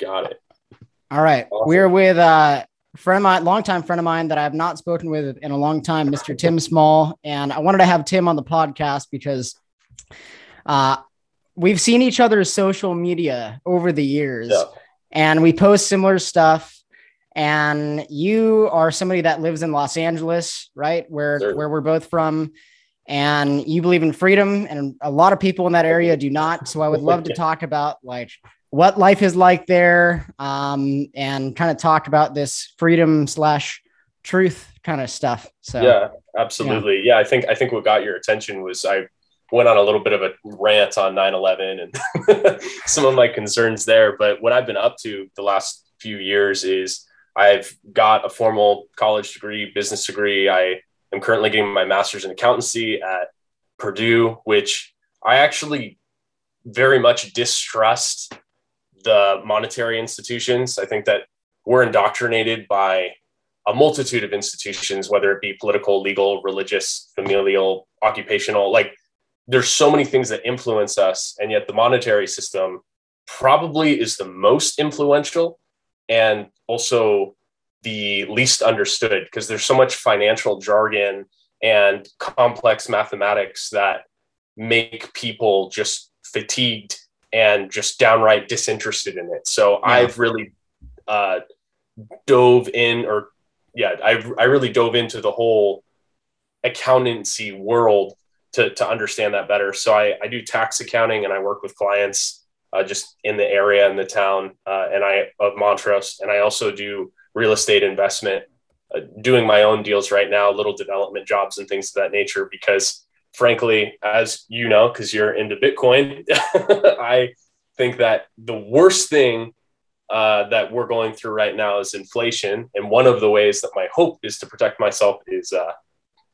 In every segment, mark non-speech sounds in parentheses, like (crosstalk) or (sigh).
Got it. All right. Awesome. We're with uh, a friend of mine, longtime friend of mine that I have not spoken with in a long time, Mr. Tim Small. And I wanted to have Tim on the podcast because uh, we've seen each other's social media over the years yeah. and we post similar stuff. And you are somebody that lives in Los Angeles, right? Where, Certainly. where we're both from and you believe in freedom and a lot of people in that area do not so i would love to (laughs) talk about like what life is like there um, and kind of talk about this freedom slash truth kind of stuff so yeah absolutely yeah. yeah. i think i think what got your attention was i went on a little bit of a rant on 9-11 and (laughs) some of my concerns there but what i've been up to the last few years is i've got a formal college degree business degree i am currently getting my master's in accountancy at purdue which i actually very much distrust the monetary institutions. I think that we're indoctrinated by a multitude of institutions, whether it be political, legal, religious, familial, occupational. Like there's so many things that influence us, and yet the monetary system probably is the most influential and also the least understood because there's so much financial jargon and complex mathematics that make people just fatigued and just downright disinterested in it. So yeah. I've really uh, dove in, or yeah, I I really dove into the whole accountancy world to to understand that better. So I I do tax accounting and I work with clients uh, just in the area in the town uh, and I of Montrose, and I also do real estate investment. Uh, doing my own deals right now, little development jobs and things of that nature, because frankly, as you know, because you're into Bitcoin, (laughs) I think that the worst thing uh, that we're going through right now is inflation. And one of the ways that my hope is to protect myself is uh,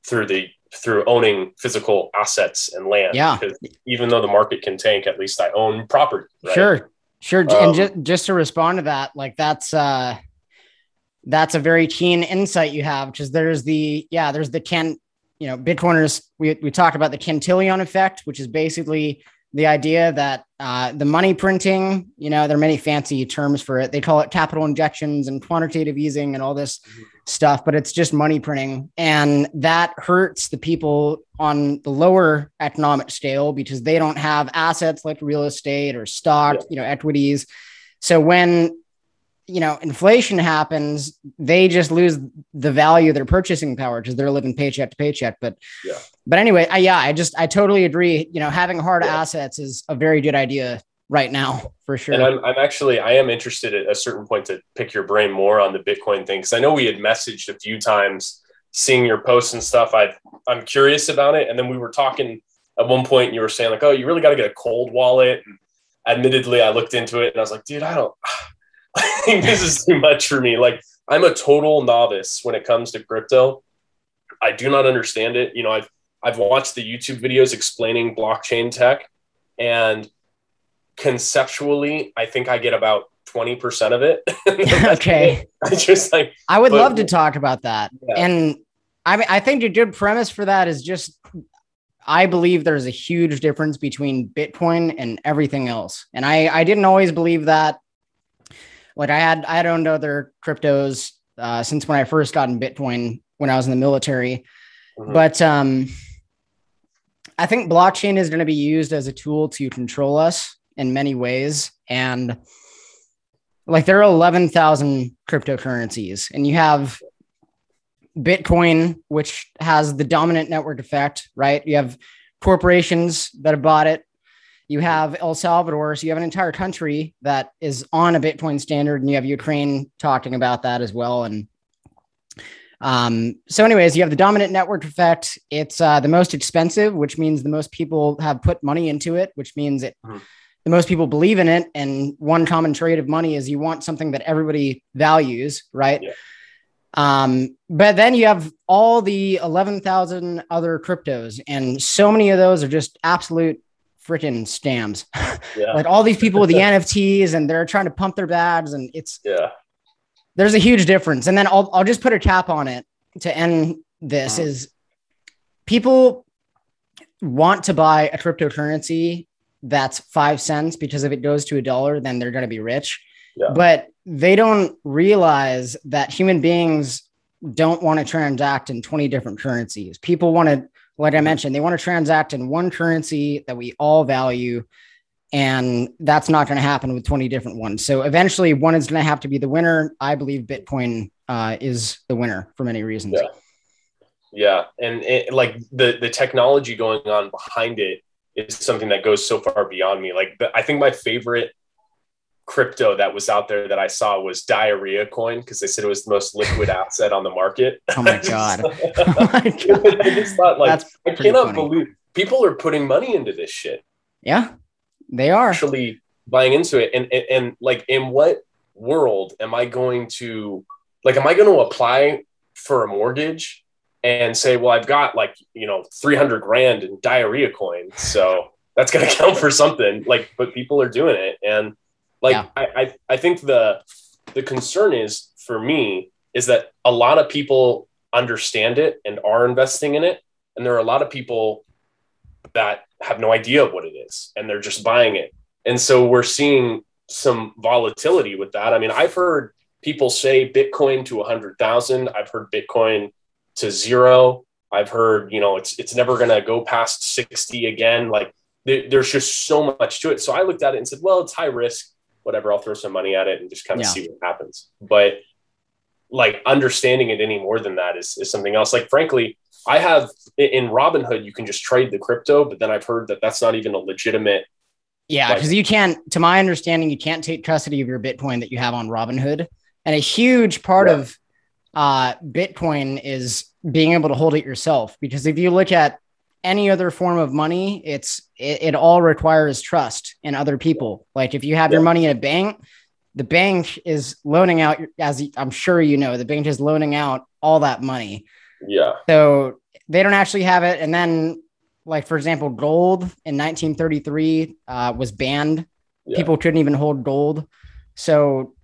through the through owning physical assets and land. Yeah. Because even though the market can tank, at least I own property. Right? Sure. Sure. Um, and just, just to respond to that, like that's uh that's a very keen insight you have because there's the yeah, there's the can you know, Bitcoiners, we, we talked about the Cantillon effect, which is basically the idea that uh, the money printing, you know, there are many fancy terms for it. They call it capital injections and quantitative easing and all this mm-hmm. stuff, but it's just money printing. And that hurts the people on the lower economic scale because they don't have assets like real estate or stock, yeah. you know, equities. So when you know, inflation happens, they just lose the value of their purchasing power because they're living paycheck to paycheck. But yeah, but anyway, I, yeah, I just I totally agree. You know, having hard yeah. assets is a very good idea right now for sure. And I'm, I'm actually I am interested at a certain point to pick your brain more on the Bitcoin thing because I know we had messaged a few times, seeing your posts and stuff. I I'm curious about it, and then we were talking at one point. And you were saying like, oh, you really got to get a cold wallet. And admittedly, I looked into it and I was like, dude, I don't. (laughs) I think this is too much for me. Like I'm a total novice when it comes to crypto. I do not understand it. You know, I've I've watched the YouTube videos explaining blockchain tech, and conceptually, I think I get about 20% of it. (laughs) (laughs) okay. I just like I would but, love to talk about that. Yeah. And I mean I think a good premise for that is just I believe there's a huge difference between Bitcoin and everything else. And I I didn't always believe that like I had I had owned other cryptos uh, since when I first got in Bitcoin when I was in the military, mm-hmm. but um, I think blockchain is going to be used as a tool to control us in many ways, and like there are eleven thousand cryptocurrencies, and you have Bitcoin, which has the dominant network effect, right? You have corporations that have bought it you have El Salvador, so you have an entire country that is on a Bitcoin standard, and you have Ukraine talking about that as well. And um, so, anyways, you have the dominant network effect. It's uh, the most expensive, which means the most people have put money into it, which means it mm-hmm. the most people believe in it. And one common trait of money is you want something that everybody values, right? Yeah. Um, but then you have all the 11,000 other cryptos, and so many of those are just absolute freaking scams. (laughs) Yeah. like all these people with the (laughs) NFTs and they're trying to pump their bags and it's yeah. There's a huge difference. And then I'll I'll just put a cap on it to end this uh-huh. is people want to buy a cryptocurrency that's 5 cents because if it goes to a dollar then they're going to be rich. Yeah. But they don't realize that human beings don't want to transact in 20 different currencies. People want to, like I mentioned, they want to transact in one currency that we all value. And that's not going to happen with 20 different ones. So eventually, one is going to have to be the winner. I believe Bitcoin uh, is the winner for many reasons. Yeah. Yeah. And it, like the, the technology going on behind it is something that goes so far beyond me. Like, the, I think my favorite crypto that was out there that I saw was diarrhea coin because they said it was the most liquid (laughs) asset on the market. Oh my (laughs) god! (laughs) oh my god. I just thought like That's I cannot funny. believe people are putting money into this shit. Yeah, they are actually buying into it. And, and and like in what world am I going to like am I going to apply for a mortgage and say, well, I've got like, you know, 300 grand in diarrhea coin. So that's going to count for something like, but people are doing it. And like yeah. I, I I think the the concern is for me is that a lot of people understand it and are investing in it, and there are a lot of people that have no idea what it is and they're just buying it. And so we're seeing some volatility with that. I mean, I've heard people say Bitcoin to 100,000. I've heard Bitcoin to zero. I've heard, you know, it's it's never going to go past 60 again. Like there, there's just so much to it. So I looked at it and said, well, it's high risk whatever, I'll throw some money at it and just kind of yeah. see what happens. But like understanding it any more than that is, is something else. Like, frankly, I have in Robinhood, you can just trade the crypto, but then I've heard that that's not even a legitimate. Yeah, because like, you can't, to my understanding, you can't take custody of your Bitcoin that you have on Robinhood. And a huge part yeah. of uh, Bitcoin is being able to hold it yourself. Because if you look at any other form of money, it's it, it all requires trust in other people. Like if you have yeah. your money in a bank, the bank is loaning out, as I'm sure you know, the bank is loaning out all that money. Yeah. So they don't actually have it. And then, like for example, gold in 1933 uh, was banned. Yeah. People couldn't even hold gold. So,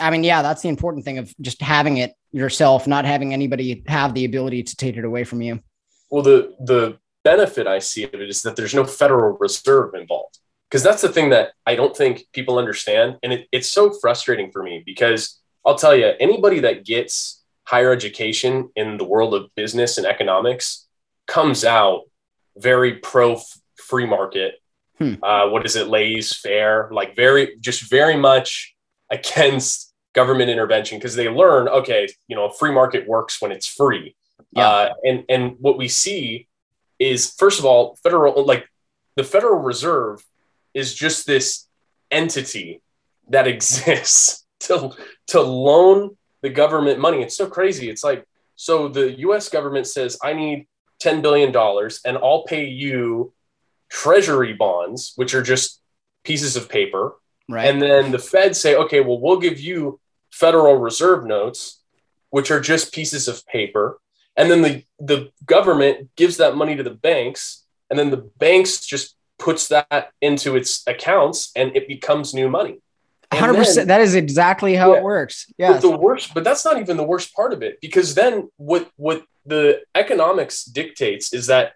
I mean, yeah, that's the important thing of just having it yourself, not having anybody have the ability to take it away from you. Well, the the benefit I see of it is that there's no Federal Reserve involved. Because that's the thing that I don't think people understand. And it, it's so frustrating for me because I'll tell you, anybody that gets higher education in the world of business and economics comes out very pro free market. Hmm. Uh, what is it, laissez-faire? Like very, just very much against government intervention because they learn, okay, you know, free market works when it's free. Yeah. Uh, and and what we see is first of all, federal like the Federal Reserve is just this entity that (laughs) exists to to loan the government money. It's so crazy. It's like so the U.S. government says I need ten billion dollars, and I'll pay you treasury bonds, which are just pieces of paper. Right. And then the Fed say, okay, well, we'll give you Federal Reserve notes, which are just pieces of paper and then the the government gives that money to the banks and then the banks just puts that into its accounts and it becomes new money. 100% then, that is exactly how yeah, it works yeah the worst but that's not even the worst part of it because then what what the economics dictates is that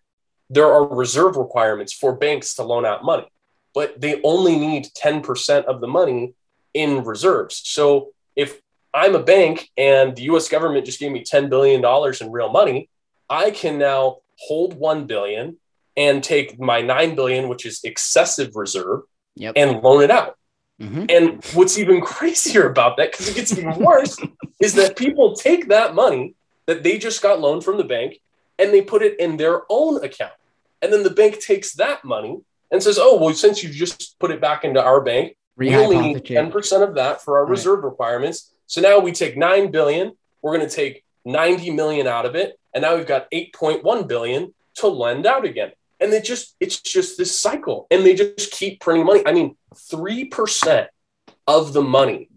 there are reserve requirements for banks to loan out money but they only need 10% of the money in reserves. So if I'm a bank and the US government just gave me $10 billion in real money. I can now hold 1 billion and take my 9 billion, which is excessive reserve, yep. and loan it out. Mm-hmm. And what's even (laughs) crazier about that, because it gets even worse, (laughs) is that people take that money that they just got loaned from the bank and they put it in their own account. And then the bank takes that money and says, oh, well, since you just put it back into our bank, we only need 10% of that for our right. reserve requirements. So now we take 9 billion, we're going to take 90 million out of it, and now we've got 8.1 billion to lend out again. And they just it's just this cycle and they just keep printing money. I mean, 3% of the money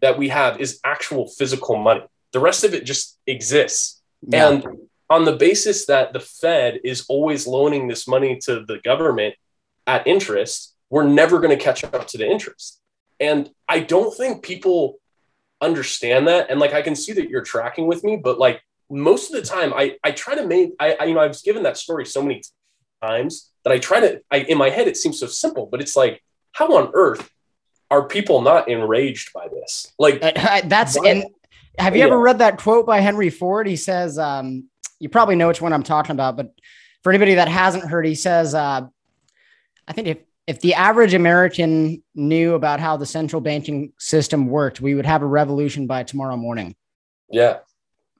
that we have is actual physical money. The rest of it just exists. Yeah. And on the basis that the Fed is always loaning this money to the government at interest, we're never going to catch up to the interest. And I don't think people understand that and like i can see that you're tracking with me but like most of the time i i try to make i, I you know i was given that story so many times that i try to i in my head it seems so simple but it's like how on earth are people not enraged by this? Like uh, that's why? and have you yeah. ever read that quote by Henry Ford? He says, um, you probably know which one I'm talking about, but for anybody that hasn't heard, he says, uh, I think if if the average American knew about how the central banking system worked, we would have a revolution by tomorrow morning. Yeah.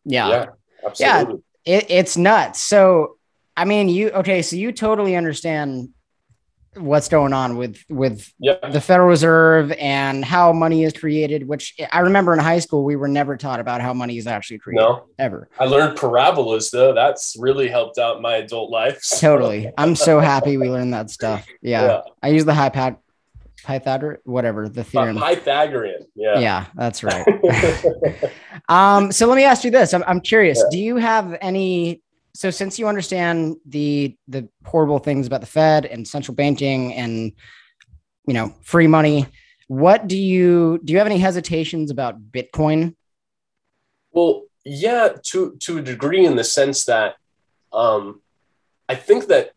Yeah. Yeah. Absolutely. Yeah. It, it's nuts. So, I mean, you, okay. So you totally understand what's going on with with yeah. the Federal Reserve and how money is created. Which I remember in high school we were never taught about how money is actually created. No, ever. I learned parabolas though. That's really helped out my adult life. Totally. I'm so (laughs) happy we learned that stuff. Yeah, yeah. I use the Pythag- Pythagorean, whatever the theorem. Uh, Pythagorean. Yeah. Yeah, that's right. (laughs) um. So let me ask you this. I'm I'm curious. Yeah. Do you have any so since you understand the the horrible things about the Fed and central banking and you know free money, what do you do? You have any hesitations about Bitcoin? Well, yeah, to to a degree, in the sense that um, I think that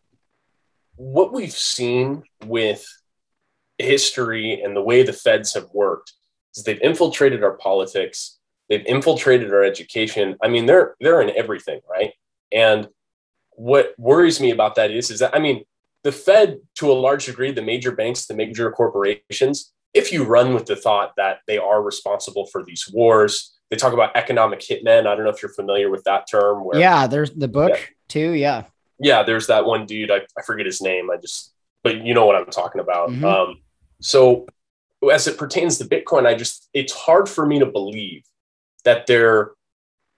what we've seen with history and the way the Feds have worked is they've infiltrated our politics, they've infiltrated our education. I mean, they're they're in everything, right? And what worries me about that is, is that I mean, the Fed, to a large degree, the major banks, the major corporations, if you run with the thought that they are responsible for these wars, they talk about economic hitmen. I don't know if you're familiar with that term. Where, yeah, there's the book yeah. too. Yeah. Yeah, there's that one dude. I, I forget his name. I just, but you know what I'm talking about. Mm-hmm. Um, so as it pertains to Bitcoin, I just, it's hard for me to believe that there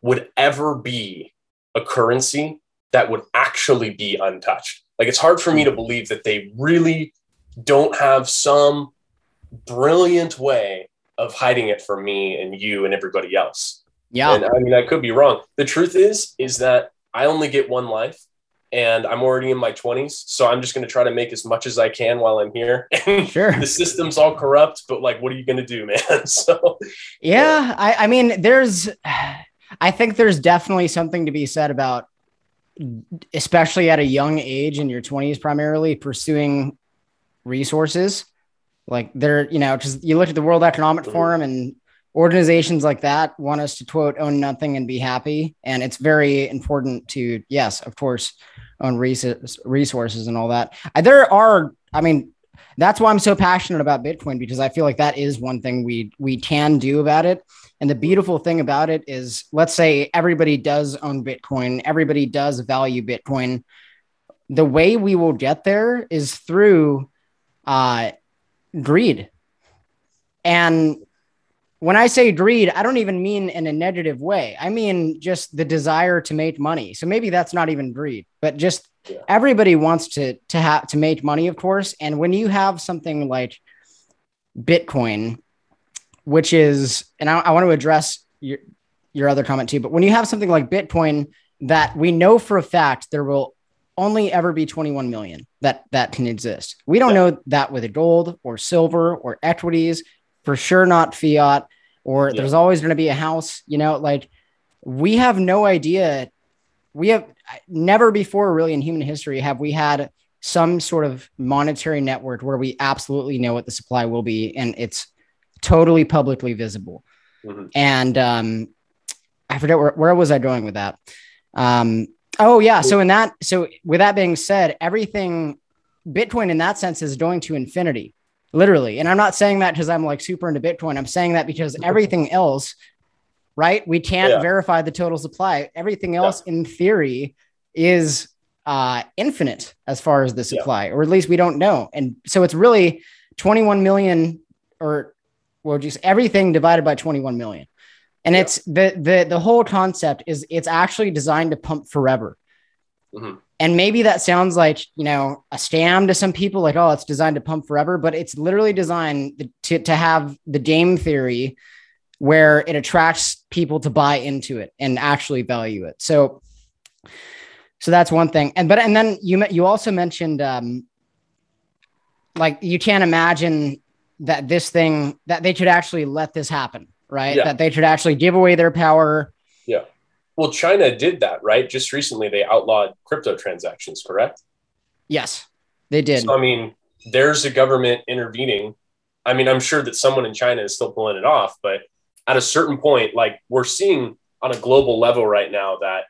would ever be a currency that would actually be untouched. Like it's hard for me to believe that they really don't have some brilliant way of hiding it from me and you and everybody else. Yeah. And I mean, I could be wrong. The truth is, is that I only get one life and I'm already in my 20s. So I'm just going to try to make as much as I can while I'm here. (laughs) sure. the system's all corrupt, but like, what are you going to do, (laughs) man? so, yeah, I, I mean, there's, I think there's definitely something to be said about, especially at a young age in your 20s, primarily pursuing resources. Like they're, you know, because you look at the World Economic. Forum and organizations like that want us to quote own nothing and be happy. And it's very important to, yes, of course, own resources and all that. There are, I mean, that's why I'm so passionate about Bitcoin because I feel like that is one thing we we can do about it. And the beautiful thing about it is, let's say everybody does own Bitcoin, everybody does value Bitcoin. The way we will get there is through uh, greed. And when I say greed, I don't even mean in a negative way. I mean just the desire to make money. So maybe that's not even greed, but just yeah. everybody wants to to have to make money, of course. And when you have something like Bitcoin, which is, and I, I want to address your, your other comment too, but when you have something like Bitcoin that we know for a fact there will only ever be 21 million that that can exist. We don't yeah. know that with gold or silver or equities, for sure not fiat, or yeah. there's always going to be a house, you know, like we have no idea. We have never before really in human history have we had some sort of monetary network where we absolutely know what the supply will be and it's totally publicly visible. Mm-hmm. And um, I forget where, where was I going with that. Um, oh yeah. So in that, so with that being said, everything Bitcoin in that sense is going to infinity, literally. And I'm not saying that because I'm like super into Bitcoin. I'm saying that because everything else, right? We can't yeah. verify the total supply. Everything else yeah. in theory is uh, infinite as far as the supply, yeah. or at least we don't know. And so it's really 21 million or well, just everything divided by 21 million. And it's the the the whole concept is it's actually designed to pump forever. Mm-hmm. And maybe that sounds like, you know, a scam to some people, like, oh, it's designed to pump forever, but it's literally designed to, to have the game theory where it attracts people to buy into it and actually value it. So, so that's one thing. And, but, and then you, you also mentioned, um, like you can't imagine that this thing that they should actually let this happen, right? Yeah. That they should actually give away their power. Yeah. Well, China did that, right? Just recently, they outlawed crypto transactions, correct? Yes, they did. So, I mean, there's a government intervening I mean, I'm sure that someone in China is still pulling it off, but at a certain point, like we're seeing on a global level right now that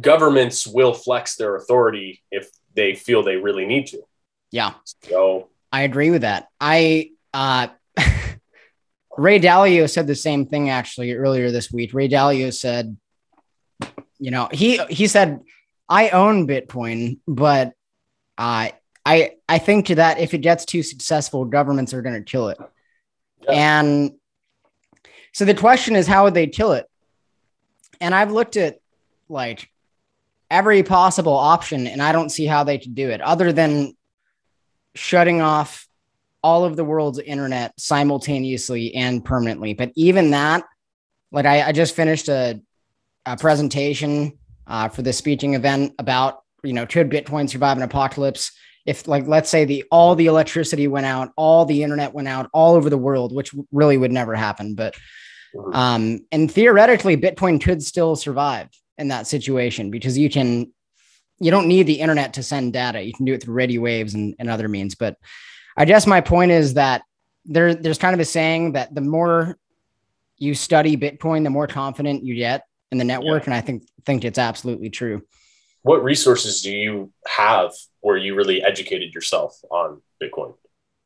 governments will flex their authority if they feel they really need to. Yeah. So I agree with that. I uh (laughs) Ray Dalio said the same thing actually earlier this week. Ray Dalio said, you know, he he said, I own Bitcoin, but uh, I I think to that if it gets too successful, governments are going to kill it. Yeah. And so the question is, how would they kill it? And I've looked at like every possible option, and I don't see how they could do it other than shutting off all of the world's internet simultaneously and permanently. But even that, like I, I just finished a, a presentation uh, for the speaking event about you know could Bitcoin survive an apocalypse? If like let's say the all the electricity went out, all the internet went out all over the world, which really would never happen. But mm-hmm. um, and theoretically, Bitcoin could still survive in that situation because you can you don't need the internet to send data. You can do it through radio waves and, and other means. But I guess my point is that there, there's kind of a saying that the more you study Bitcoin, the more confident you get in the network. Yeah. And I think think it's absolutely true. What resources do you have where you really educated yourself on Bitcoin?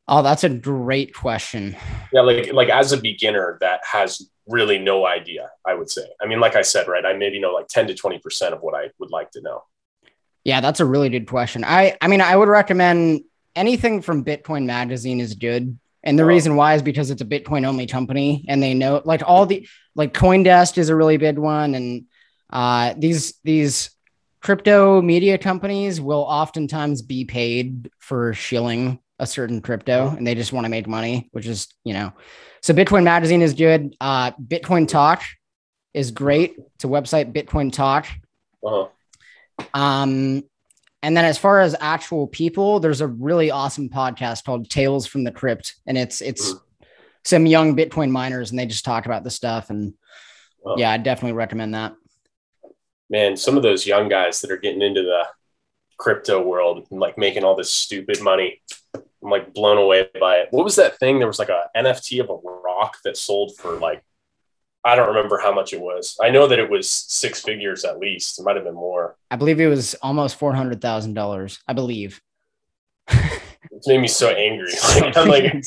Oh, that's a great question. Yeah, like like as a beginner that has really no idea, I would say. I mean, like I said, right, I maybe know like 10 to 20% of what I would like to know. Yeah, that's a really good question. I I mean, I would recommend anything from Bitcoin Magazine is good. And the oh. reason why is because it's a Bitcoin only company and they know like all the like Coindesk is a really big one. And uh, these these crypto media companies will oftentimes be paid for shilling a certain crypto and they just want to make money, which is, you know, so Bitcoin Magazine is good. Uh, Bitcoin Talk is great. It's a website, Bitcoin Talk. Uh-huh. Um, and then as far as actual people, there's a really awesome podcast called Tales from the Crypt, and it's it's some young Bitcoin miners, and they just talk about the stuff. And yeah, I definitely recommend that. Man, some of those young guys that are getting into the crypto world and like making all this stupid money, I'm like blown away by it. What was that thing? There was like a NFT of a rock that sold for like I don't remember how much it was. I know that it was six figures at least. It might have been more. I believe it was almost four hundred thousand dollars. I believe. (laughs) it made me so angry. Like, (laughs) (laughs) I'm like,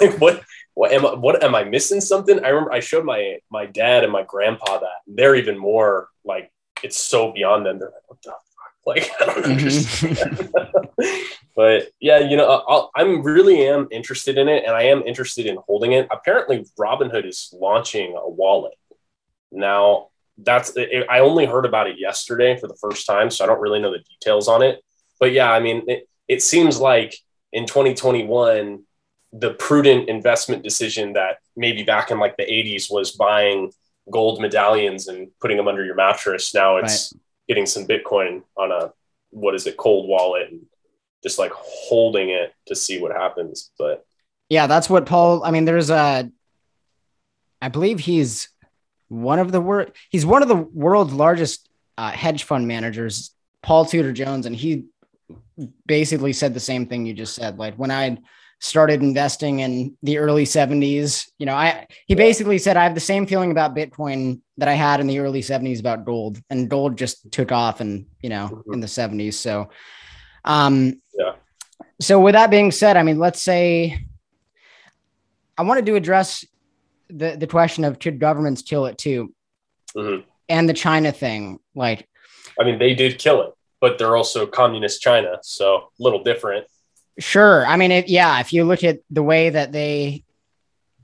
like, what? What am I? What am I missing? Something? I remember I showed my my dad and my grandpa that. They're even more like it's so beyond them. They're like, what the like (laughs) I don't mm-hmm. understand. (laughs) but yeah, you know, i am really am interested in it, and I am interested in holding it. Apparently, Robinhood is launching a wallet now. That's it, I only heard about it yesterday for the first time, so I don't really know the details on it. But yeah, I mean, it, it seems like in 2021, the prudent investment decision that maybe back in like the 80s was buying gold medallions and putting them under your mattress. Now it's right getting some Bitcoin on a what is it cold wallet and just like holding it to see what happens. But yeah, that's what Paul. I mean, there's a. I believe he's one of the world. He's one of the world's largest uh, hedge fund managers, Paul Tudor Jones, and he basically said the same thing you just said. Like when I started investing in the early 70s. You know, I he basically said I have the same feeling about Bitcoin that I had in the early 70s about gold, and gold just took off and you know mm-hmm. in the 70s. So, um, yeah. So with that being said, I mean, let's say I wanted to address the the question of should governments kill it too, mm-hmm. and the China thing. Like, I mean, they did kill it, but they're also communist China, so a little different. Sure. I mean, it, yeah, if you look at the way that they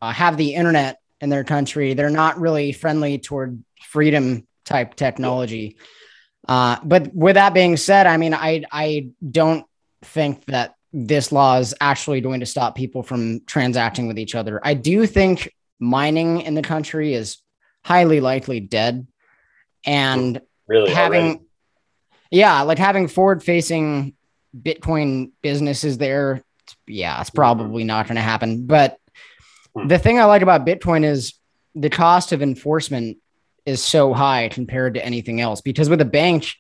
uh, have the internet in their country, they're not really friendly toward freedom type technology. Uh, but with that being said, I mean, I I don't think that this law is actually going to stop people from transacting with each other. I do think mining in the country is highly likely dead, and really having already? yeah, like having forward facing Bitcoin businesses there, yeah, it's probably not going to happen. But hmm. the thing I like about Bitcoin is the cost of enforcement is so high compared to anything else because with a bank,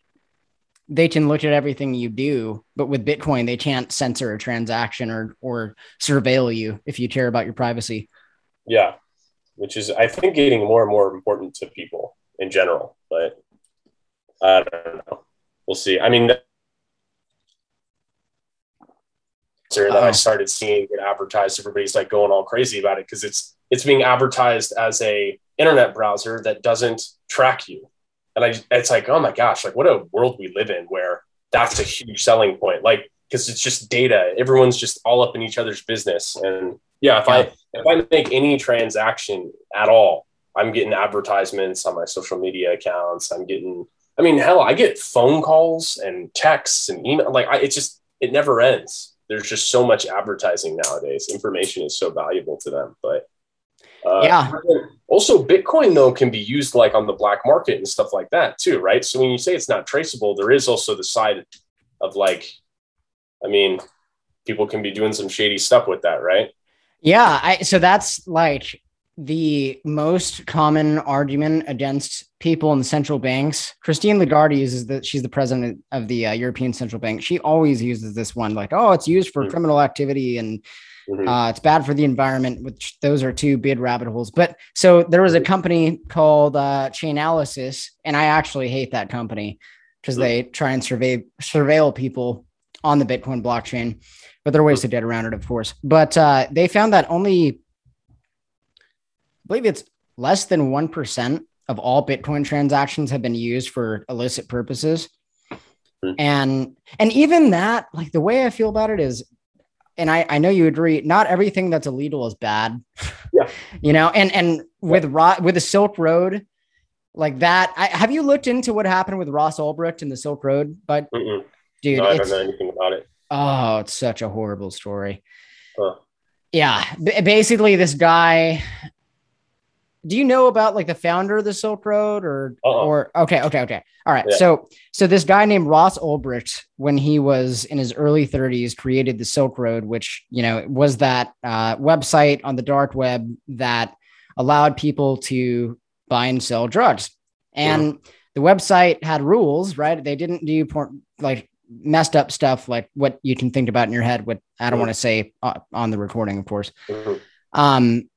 they can look at everything you do, but with Bitcoin, they can't censor a transaction or or surveil you if you care about your privacy. Yeah, which is I think getting more and more important to people in general. But I don't know. We'll see. I mean, that I uh-huh. started seeing it advertised, everybody's like going all crazy about it because it's it's being advertised as a internet browser that doesn't track you and I, it's like, oh my gosh, like what a world we live in where that's a huge selling point. Like, because it's just data. Everyone's just all up in each other's business. And yeah, if yeah. I if I make any transaction at all, I'm getting advertisements on my social media accounts. I'm getting, I mean, hell, I get phone calls and texts and email. Like, I, it's just it never ends. There's just so much advertising nowadays. Information is so valuable to them, but uh, yeah. Also, Bitcoin though can be used like on the black market and stuff like that too, right? So when you say it's not traceable, there is also the side of like, I mean, people can be doing some shady stuff with that, right? Yeah. I, so that's like the most common argument against people in the central banks. Christine Lagarde uses that she's the president of the uh, European Central Bank. She always uses this one, like, oh, it's used for mm-hmm. criminal activity and Mm-hmm. Uh, it's bad for the environment, which those are two big rabbit holes. But so there was a company called uh, Chainalysis, and I actually hate that company because mm-hmm. they try and survey surveil people on the Bitcoin blockchain. But there are ways mm-hmm. to get around it, of course. But uh, they found that only, believe it's less than one percent of all Bitcoin transactions have been used for illicit purposes. Mm-hmm. And and even that, like the way I feel about it is and I, I know you agree, not everything that's illegal is bad. Yeah. (laughs) you know, and and with Ro- with the Silk Road, like that. I, have you looked into what happened with Ross Ulbricht and the Silk Road? But Mm-mm. dude, no, I don't know anything about it. Oh, it's such a horrible story. Huh. Yeah, B- basically, this guy do you know about like the founder of the Silk Road or uh-uh. or okay, okay, okay. All right. Yeah. So so this guy named Ross Ulbricht, when he was in his early 30s, created the Silk Road, which you know was that uh, website on the dark web that allowed people to buy and sell drugs. And yeah. the website had rules, right? They didn't do por- like messed up stuff like what you can think about in your head. What I don't yeah. want to say uh, on the recording, of course. Mm-hmm. Um,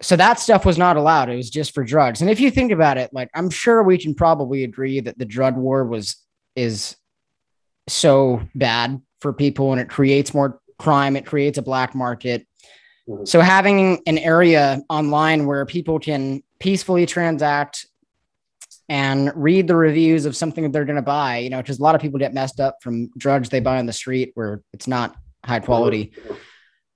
so that stuff was not allowed. It was just for drugs. And if you think about it, like I'm sure we can probably agree that the drug war was is so bad for people and it creates more crime, it creates a black market. Mm-hmm. So having an area online where people can peacefully transact and read the reviews of something that they're going to buy, you know, because a lot of people get messed up from drugs they buy on the street where it's not high quality. Mm-hmm.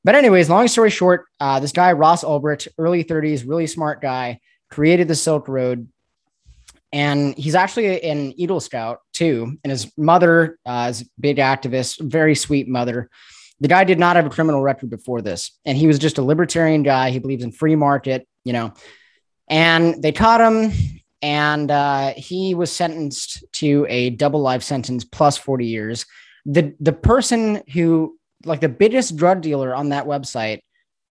But anyways, long story short, uh, this guy Ross Ulbricht, early 30s, really smart guy, created the Silk Road, and he's actually an Eagle Scout too. And his mother uh, is a big activist, very sweet mother. The guy did not have a criminal record before this, and he was just a libertarian guy. He believes in free market, you know. And they caught him, and uh, he was sentenced to a double life sentence plus 40 years. The the person who like the biggest drug dealer on that website,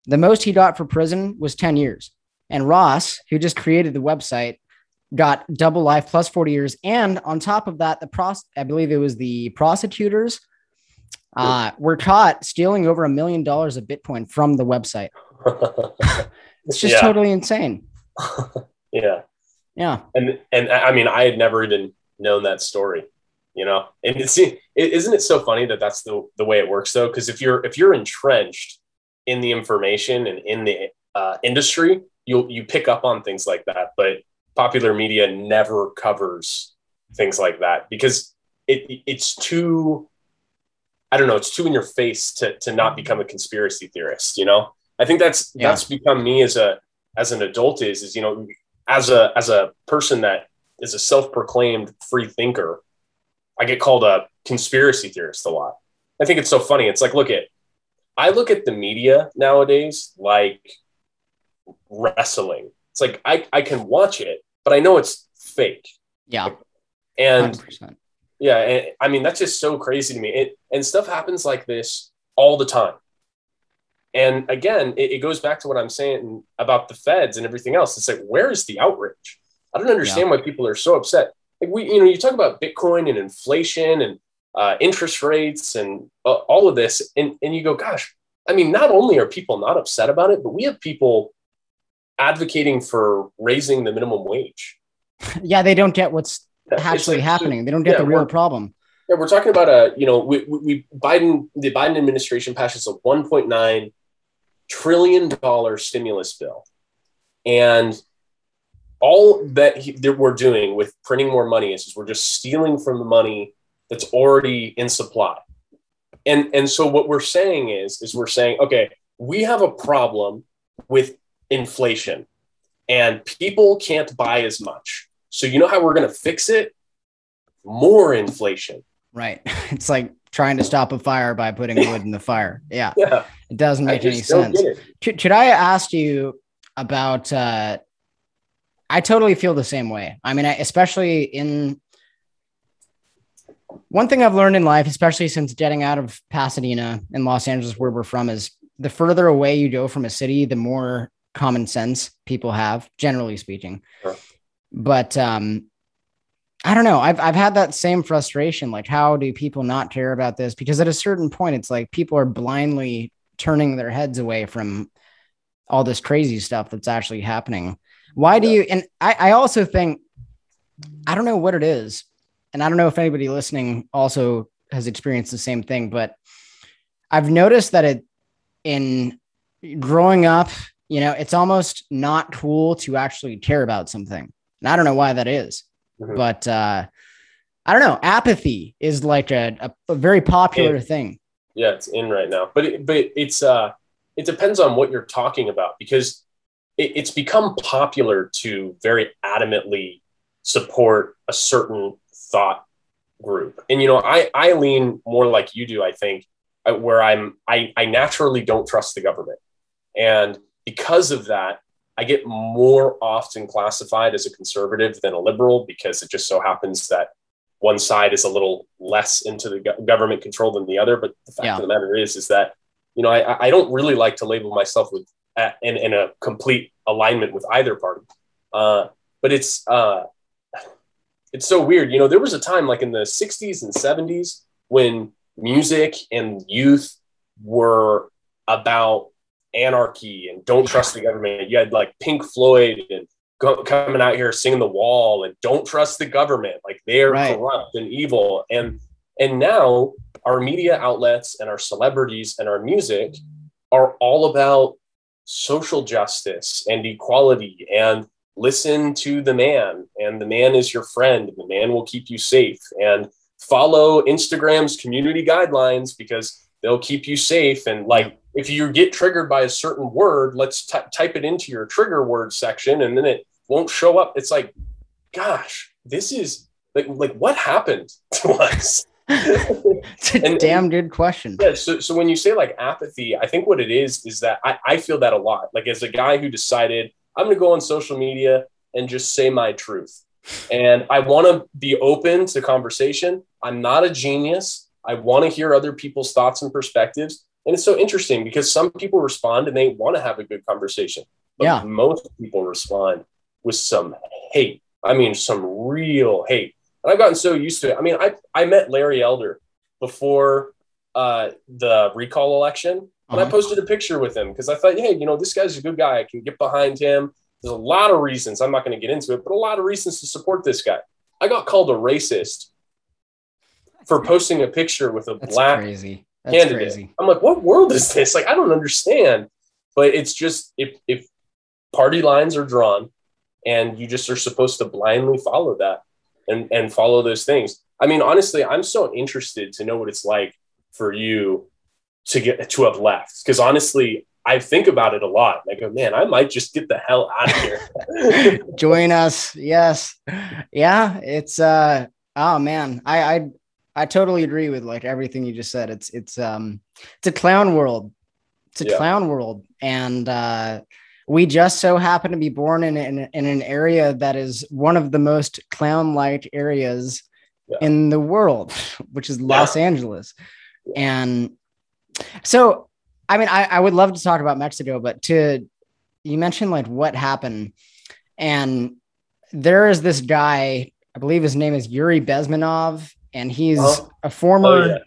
the most he got for prison was 10 years. And Ross, who just created the website, got double life plus 40 years. And on top of that, the pros I believe it was the prosecutors uh, were caught stealing over a million dollars of Bitcoin from the website. (laughs) it's just totally insane. (laughs) yeah. Yeah. And and I mean, I had never even known that story you know? And it's isn't it so funny that that's the, the way it works though? Because if you're if you're entrenched in the information and in the uh, industry you'll you pick up on things like that. But popular media never covers things like that because it it's too i don't know it's too in your face to to not become a conspiracy theorist you know? I think that's yeah. that's become me as a as an adult is is you know as a as a person that is a self-proclaimed free thinker I get called a conspiracy theorist a lot. I think it's so funny. It's like, look at, I look at the media nowadays like wrestling. It's like I, I can watch it, but I know it's fake. Yeah. And 100%. yeah, and, I mean, that's just so crazy to me. It, and stuff happens like this all the time. And again, it, it, goes back to what I'm saying about the feds and everything else. It's like, where is the outrage? I don't understand yeah. why people are so upset like we, you know, you talk about Bitcoin and inflation and uh, interest rates and uh, all of this, and and you go, gosh, I mean, not only are people not upset about it, but we have people advocating for raising the minimum wage. (laughs) Yeah, they don't get what's actually like, happening. They don't get yeah, the real problem. Yeah, we're talking about a, you know, we, we Biden, the Biden administration passes a 1.9 trillion dollar stimulus bill, and all that, he, that we're doing with printing more money is, is we're just stealing from the money that's already in supply. And and so what we're saying is is we're saying okay, we have a problem with inflation and people can't buy as much. So you know how we're going to fix it? More inflation. Right. (laughs) It's like trying to stop a fire by putting (laughs) wood in the fire. Yeah. Yeah. It doesn't make any sense. Should, should I ask you about uh I totally feel the same way. I mean, I, especially in one thing I've learned in life, especially since getting out of Pasadena and Los Angeles, where we're from, is the further away you go from a city, the more common sense people have, generally speaking. Sure. But um, I don't know. I've I've had that same frustration. Like, how do people not care about this? Because at a certain point, it's like people are blindly turning their heads away from all this crazy stuff that's actually happening. Why do you? And I, I also think I don't know what it is, and I don't know if anybody listening also has experienced the same thing, but I've noticed that it in growing up you know, it's almost not cool to actually care about something. And I don't know why that is, mm-hmm. but uh, I don't know. Apathy is like a, a, very popular it, thing. Yeah, it's in right now, but it, but it's uh, it depends on what you're talking about because it, it's become popular to very adamantly support a certain thought group, and you know, I I lean more like you do. I think uh, where I'm I I naturally don't trust the government, and because of that, I get more often classified as a conservative than a liberal because it just so happens that one side is a little less into the government control than the other. But the fact yeah. of the matter is, is that you know I, I don't really like to label myself with uh, in, in a complete alignment with either party. Uh, but it's uh, it's so weird. You know, there was a time like in the '60s and '70s when music and youth were about anarchy and don't trust the government. You had like Pink Floyd and go, coming out here singing the wall and don't trust the government. Like they're right. corrupt and evil. And and now our media outlets and our celebrities and our music are all about social justice and equality and listen to the man and the man is your friend and the man will keep you safe and follow Instagram's community guidelines because they'll keep you safe and like if you get triggered by a certain word, let's t- type it into your trigger word section and then it won't show up. It's like, gosh, this is like, like what happened (laughs) to us? It's a and, damn good question. Yeah. So, so when you say like apathy, I think what it is is that I, I feel that a lot. Like as a guy who decided I'm going to go on social media and just say my truth. And I want to be open to conversation. I'm not a genius. I want to hear other people's thoughts and perspectives. And it's so interesting because some people respond and they want to have a good conversation. But yeah. most people respond with some hate. I mean, some real hate. And I've gotten so used to it. I mean, I, I met Larry Elder before uh, the recall election. And uh-huh. I posted a picture with him because I thought, hey, you know, this guy's a good guy. I can get behind him. There's a lot of reasons. I'm not going to get into it, but a lot of reasons to support this guy. I got called a racist for posting a picture with a That's black crazy. That's candidate. Crazy. I'm like, what world is this? Like, I don't understand. But it's just if if party lines are drawn and you just are supposed to blindly follow that and and follow those things. I mean, honestly, I'm so interested to know what it's like for you to get to have left. Because honestly, I think about it a lot. I go, man, I might just get the hell out of here. (laughs) Join us. Yes. Yeah. It's uh oh man. I I I totally agree with like everything you just said. It's it's um it's a clown world. It's a yeah. clown world, and uh, we just so happen to be born in, in in an area that is one of the most clown-like areas yeah. in the world, which is Los yeah. Angeles. And so, I mean, I, I would love to talk about Mexico, but to you mentioned like what happened, and there is this guy I believe his name is Yuri Bezmenov, and he's a former. Oh,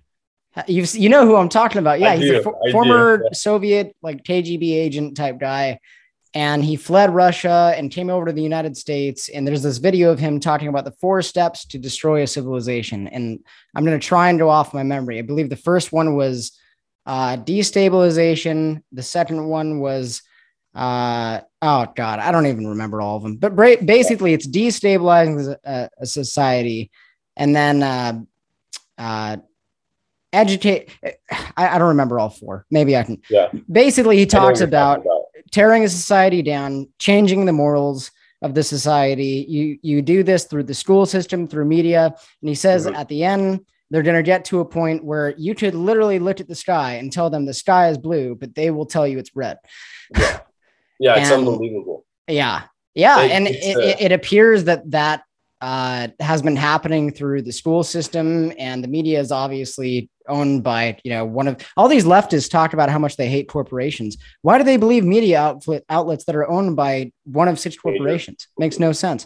yeah. You you know who I'm talking about? Yeah, I he's do. a fo- former yeah. Soviet like KGB agent type guy, and he fled Russia and came over to the United States. And there's this video of him talking about the four steps to destroy a civilization. And I'm going to try and go off my memory. I believe the first one was uh, destabilization. The second one was uh, oh god, I don't even remember all of them. But basically, it's destabilizing a, a society, and then uh, uh, agitate. I, I, don't remember all four. Maybe I can. Yeah. Basically, he talks about tearing a society down, changing the morals of the society. You you do this through the school system, through media, and he says mm-hmm. at the end they're going to get to a point where you could literally look at the sky and tell them the sky is blue, but they will tell you it's red. Yeah. Yeah, it's and, unbelievable. Yeah, yeah, it, and it, uh, it, appears that that uh, has been happening through the school system, and the media is obviously owned by you know one of all these leftists talk about how much they hate corporations. Why do they believe media outlet, outlets that are owned by one of six corporations? Makes no sense.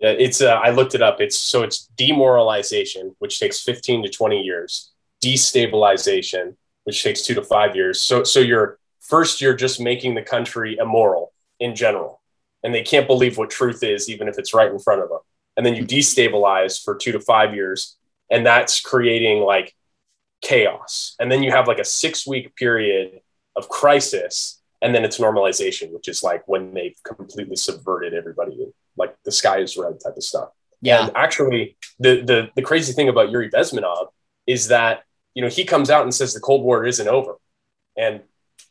It's uh, I looked it up. It's so it's demoralization, which takes 15 to 20 years, destabilization, which takes two to five years. So so you're first you're just making the country immoral in general and they can't believe what truth is even if it's right in front of them and then you mm-hmm. destabilize for two to five years and that's creating like chaos. And then you have like a six week period of crisis and then it's normalization which is like when they've completely subverted everybody like the sky is red type of stuff. Yeah. And actually the the, the crazy thing about yuri bezmenov is that you know he comes out and says the cold war isn't over and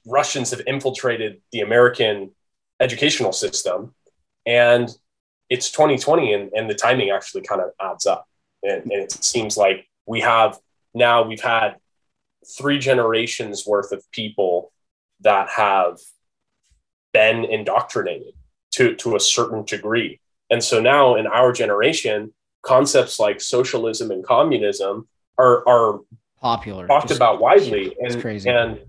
Russians have infiltrated the American educational system. And it's 2020 and, and the timing actually kind of adds up. And, and it seems like we have now, we've had three generations worth of people that have been indoctrinated to, to a certain degree. And so now in our generation, concepts like socialism and communism are, are popular, talked about widely. And, and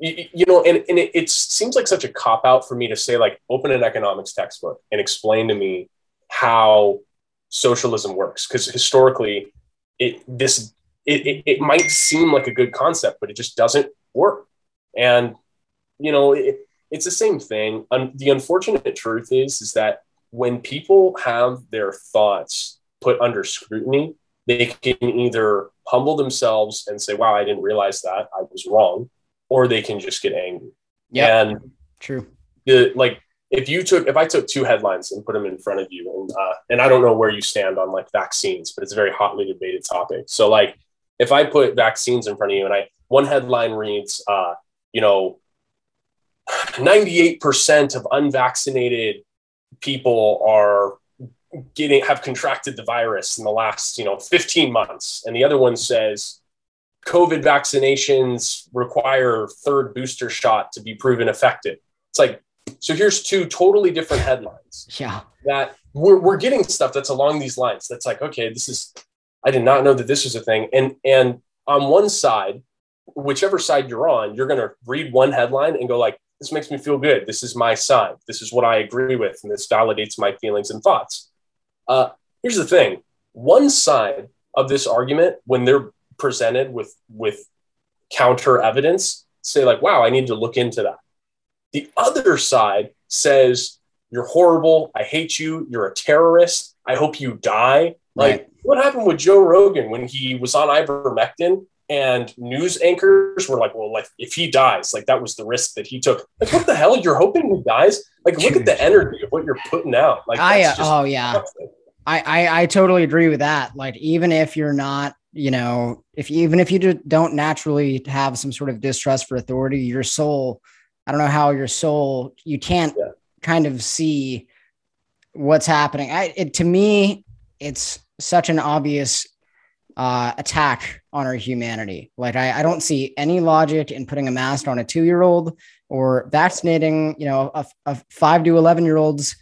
you, know, and, and it, it seems like such a cop out for me to say, like, open an economics textbook and explain to me how socialism works. Because historically, it this it, it, it, might seem like a good concept, but it just doesn't work. And you know, it, it's the same thing. Um, the unfortunate truth is is that when people have their thoughts put under scrutiny, they can either humble themselves and say, "Wow, I didn't realize that. I was wrong," or they can just get angry. Yeah, and true. The like if you took if I took two headlines and put them in front of you, and uh, and I don't know where you stand on like vaccines, but it's a very hotly debated topic. So like if I put vaccines in front of you, and I one headline reads, uh, you know, ninety eight percent of unvaccinated people are getting have contracted the virus in the last you know 15 months and the other one says COVID vaccinations require third booster shot to be proven effective. It's like, so here's two totally different headlines. Yeah. That we're, we're getting stuff that's along these lines. That's like, okay, this is, I did not know that this was a thing. And, and on one side, whichever side you're on, you're going to read one headline and go like, this makes me feel good. This is my side. This is what I agree with. And this validates my feelings and thoughts. Uh, here's the thing. One side of this argument, when they're presented with with counter evidence say like wow i need to look into that. The other side says you're horrible. I hate you. You're a terrorist. I hope you die. Like right. what happened with joe rogan when he was on ivermectin and news anchors were like well like if he dies like that was the risk that he took. Like what the hell? You're hoping he dies? Like look at the energy of what you're putting out. Like i uh, oh yeah. I, I i totally agree with that. Like even if you're not you know, if you, even if you don't naturally have some sort of distrust for authority, your soul, I don't know how your soul, you can't yeah. kind of see what's happening. I, it, to me, it's such an obvious uh, attack on our humanity. Like I, I don't see any logic in putting a mask on a two-year-old or vaccinating, you know, a, a five to 11 year olds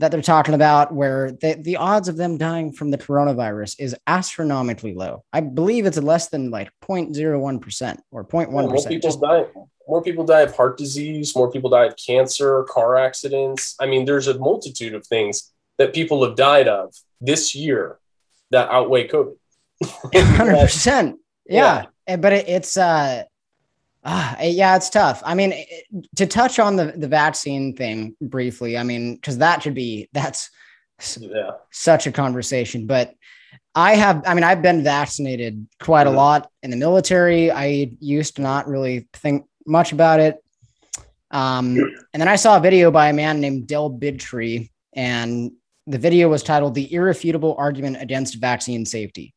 that they're talking about where the, the odds of them dying from the coronavirus is astronomically low. I believe it's less than like 0.01% or 0.1%. more people Just, die. More people die of heart disease. More people die of cancer, car accidents. I mean, there's a multitude of things that people have died of this year that outweigh COVID. (laughs) Hundred percent. Yeah. yeah. But it, it's uh, uh, yeah, it's tough. I mean, it, to touch on the the vaccine thing briefly, I mean, because that should be that's yeah. such a conversation. But I have, I mean, I've been vaccinated quite a mm-hmm. lot in the military. I used to not really think much about it. Um, and then I saw a video by a man named Del Bigtree, and the video was titled The Irrefutable Argument Against Vaccine Safety.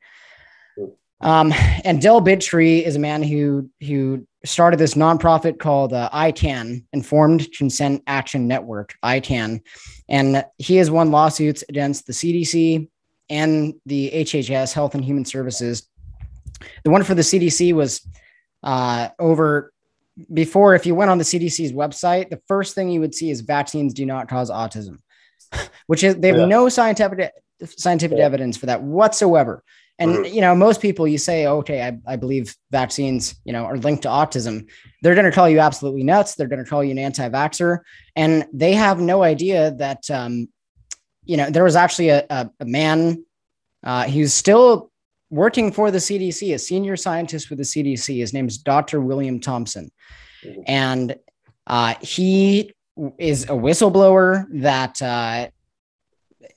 Um, and Del Bigtree is a man who who started this nonprofit called uh, ICAN, Informed Consent Action Network, ICAN, and he has won lawsuits against the CDC and the HHS, Health and Human Services. The one for the CDC was uh, over before. If you went on the CDC's website, the first thing you would see is vaccines do not cause autism, (laughs) which is they have yeah. no scientific scientific yeah. evidence for that whatsoever. And mm-hmm. you know, most people you say, okay, I, I believe vaccines, you know, are linked to autism. They're going to call you absolutely nuts. They're going to call you an anti-vaxxer, and they have no idea that, um, you know, there was actually a, a, a man. Uh, he's still working for the CDC, a senior scientist with the CDC. His name is Dr. William Thompson, mm-hmm. and uh, he is a whistleblower that uh,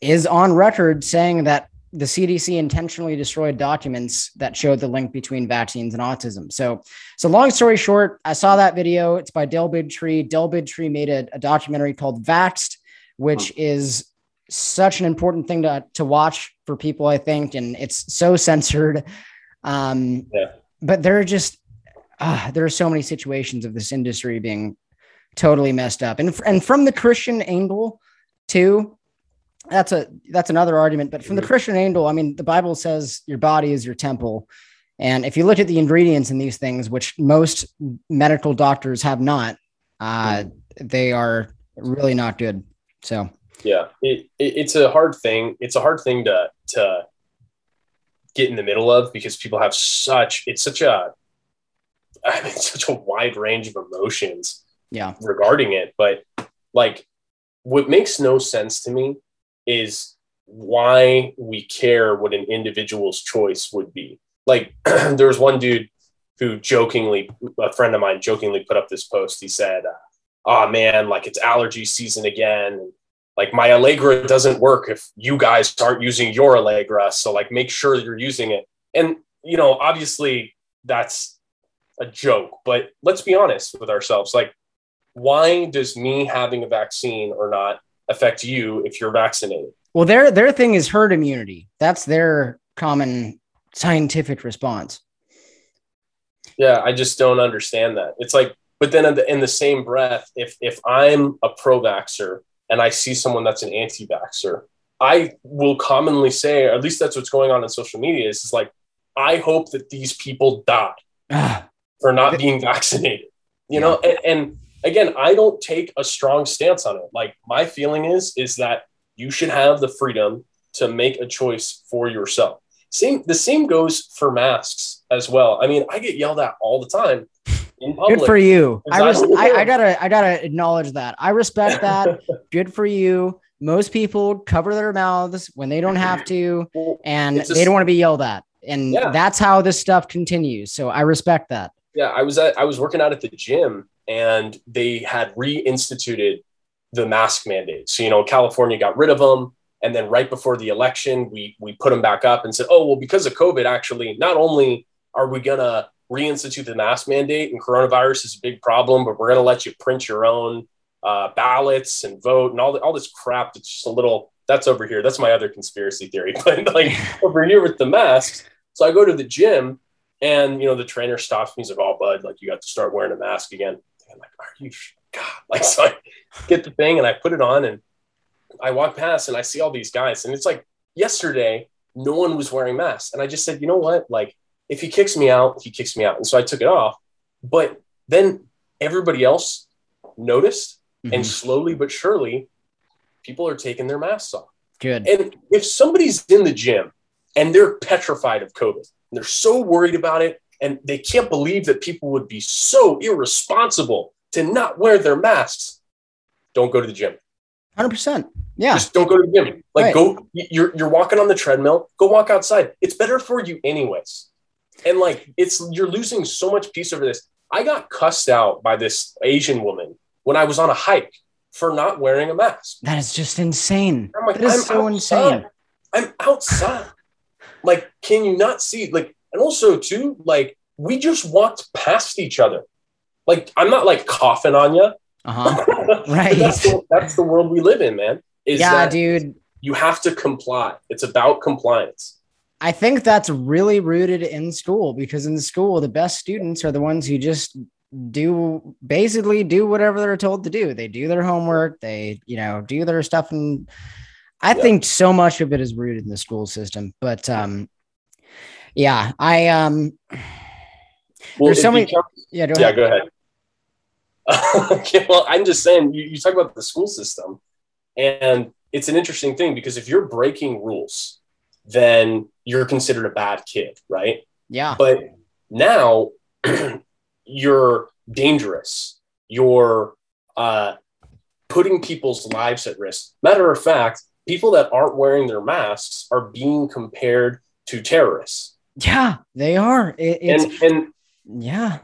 is on record saying that the CDC intentionally destroyed documents that showed the link between vaccines and autism. So, so long story short, I saw that video. It's by Del Bigtree. Del Bigtree made a, a documentary called Vaxxed, which is such an important thing to, to watch for people, I think. And it's so censored. Um, yeah. But there are just, uh, there are so many situations of this industry being totally messed up. And, and from the Christian angle, too, that's a that's another argument. But from the mm-hmm. Christian angle, I mean, the Bible says your body is your temple. And if you look at the ingredients in these things, which most medical doctors have not, uh, mm-hmm. they are really not good. So yeah, it, it, it's a hard thing. It's a hard thing to to get in the middle of because people have such it's such a (laughs) I mean such a wide range of emotions yeah regarding it. But like what makes no sense to me is why we care what an individual's choice would be. Like (clears throat) there was one dude who jokingly, a friend of mine jokingly put up this post. He said, "Oh man, like it's allergy season again. Like my Allegra doesn't work if you guys aren't using your Allegra. So like make sure you're using it." And you know, obviously that's a joke, but let's be honest with ourselves. Like, why does me having a vaccine or not affect you if you're vaccinated. Well, their their thing is herd immunity. That's their common scientific response. Yeah, I just don't understand that. It's like, but then in the, in the same breath, if if I'm a pro-vaxxer and I see someone that's an anti-vaxxer, I will commonly say, or at least that's what's going on in social media, is, is like, I hope that these people die (sighs) for not being vaccinated. You know, and, and again, I don't take a strong stance on it. Like my feeling is is that you should have the freedom to make a choice for yourself. Same the same goes for masks as well. I mean, I get yelled at all the time in public. Good for you. I, res- I, I gotta I gotta acknowledge that. I respect that. (laughs) Good for you. Most people cover their mouths when they don't have to, and they don't want to be yelled at. And yeah. that's how this stuff continues. So I respect that. Yeah, I was at I was working out at the gym and they had reinstituted the mask mandate. So, you know, California got rid of them. And then right before the election, we, we put them back up and said, oh, well, because of COVID, actually, not only are we going to reinstitute the mask mandate and coronavirus is a big problem, but we're going to let you print your own uh, ballots and vote and all, the, all this crap. It's just a little, that's over here. That's my other conspiracy theory. (laughs) But like (laughs) over here with the masks. So I go to the gym and, you know, the trainer stops me. He's like, oh, bud, like you got to start wearing a mask again. I'm like, are you, (laughs) God? Like, so I get the thing and I put it on and I walk past and I see all these guys. And it's like yesterday, no one was wearing masks. And I just said, you know what? Like, if he kicks me out, he kicks me out. And so I took it off. But then everybody else noticed. Mm-hmm. And slowly but surely, people are taking their masks off. Good. And if somebody's in the gym and they're petrified of COVID, and they're so worried about it, and they can't believe that people would be so irresponsible to not wear their masks. Don't go to the gym. 100%. Yeah. Just don't go to the gym. Like right. go you're you're walking on the treadmill, go walk outside. It's better for you anyways. And like it's you're losing so much peace over this. I got cussed out by this Asian woman when I was on a hike for not wearing a mask. That is just insane. Like, that is I'm so outside. insane. I'm outside. like, can you not see? Like, and also too, like, we just walked past each other. Like, I'm not like coughing on you. Uh-huh. (laughs) right. that's, the, that's the world we live in, man. Is yeah, dude. You have to comply. It's about compliance. I think that's really rooted in school because in school, the best students are the ones who just do basically do whatever they're told to do. They do their homework, they, you know, do their stuff. And I yeah. think so much of it is rooted in the school system. But um, yeah, I um well, there's so many. yeah, go yeah, ahead. go ahead. (laughs) okay, well, I'm just saying you, you talk about the school system, and it's an interesting thing because if you're breaking rules, then you're considered a bad kid, right? Yeah. But now (clears throat) you're dangerous. You're uh, putting people's lives at risk. Matter of fact, people that aren't wearing their masks are being compared to terrorists. Yeah, they are. It, and, and yeah.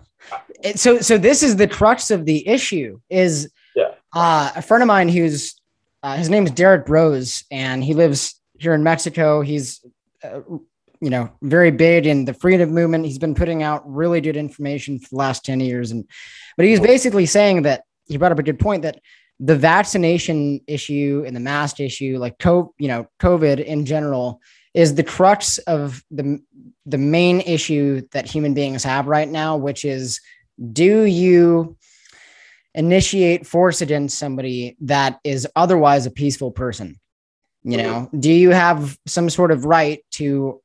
So so this is the crux of the issue is yeah. Uh, a friend of mine who's uh, his name is Derrick Broze and he lives here in Mexico. He's uh, you know very big in the freedom movement. He's been putting out really good information for the last 10 years and but he's basically saying that he brought up a good point that the vaccination issue and the mask issue like co- you know COVID in general is the crux of the the main issue that human beings have right now, which is do you initiate force against somebody that is otherwise a peaceful person? You know, mm-hmm. do you have some sort of right to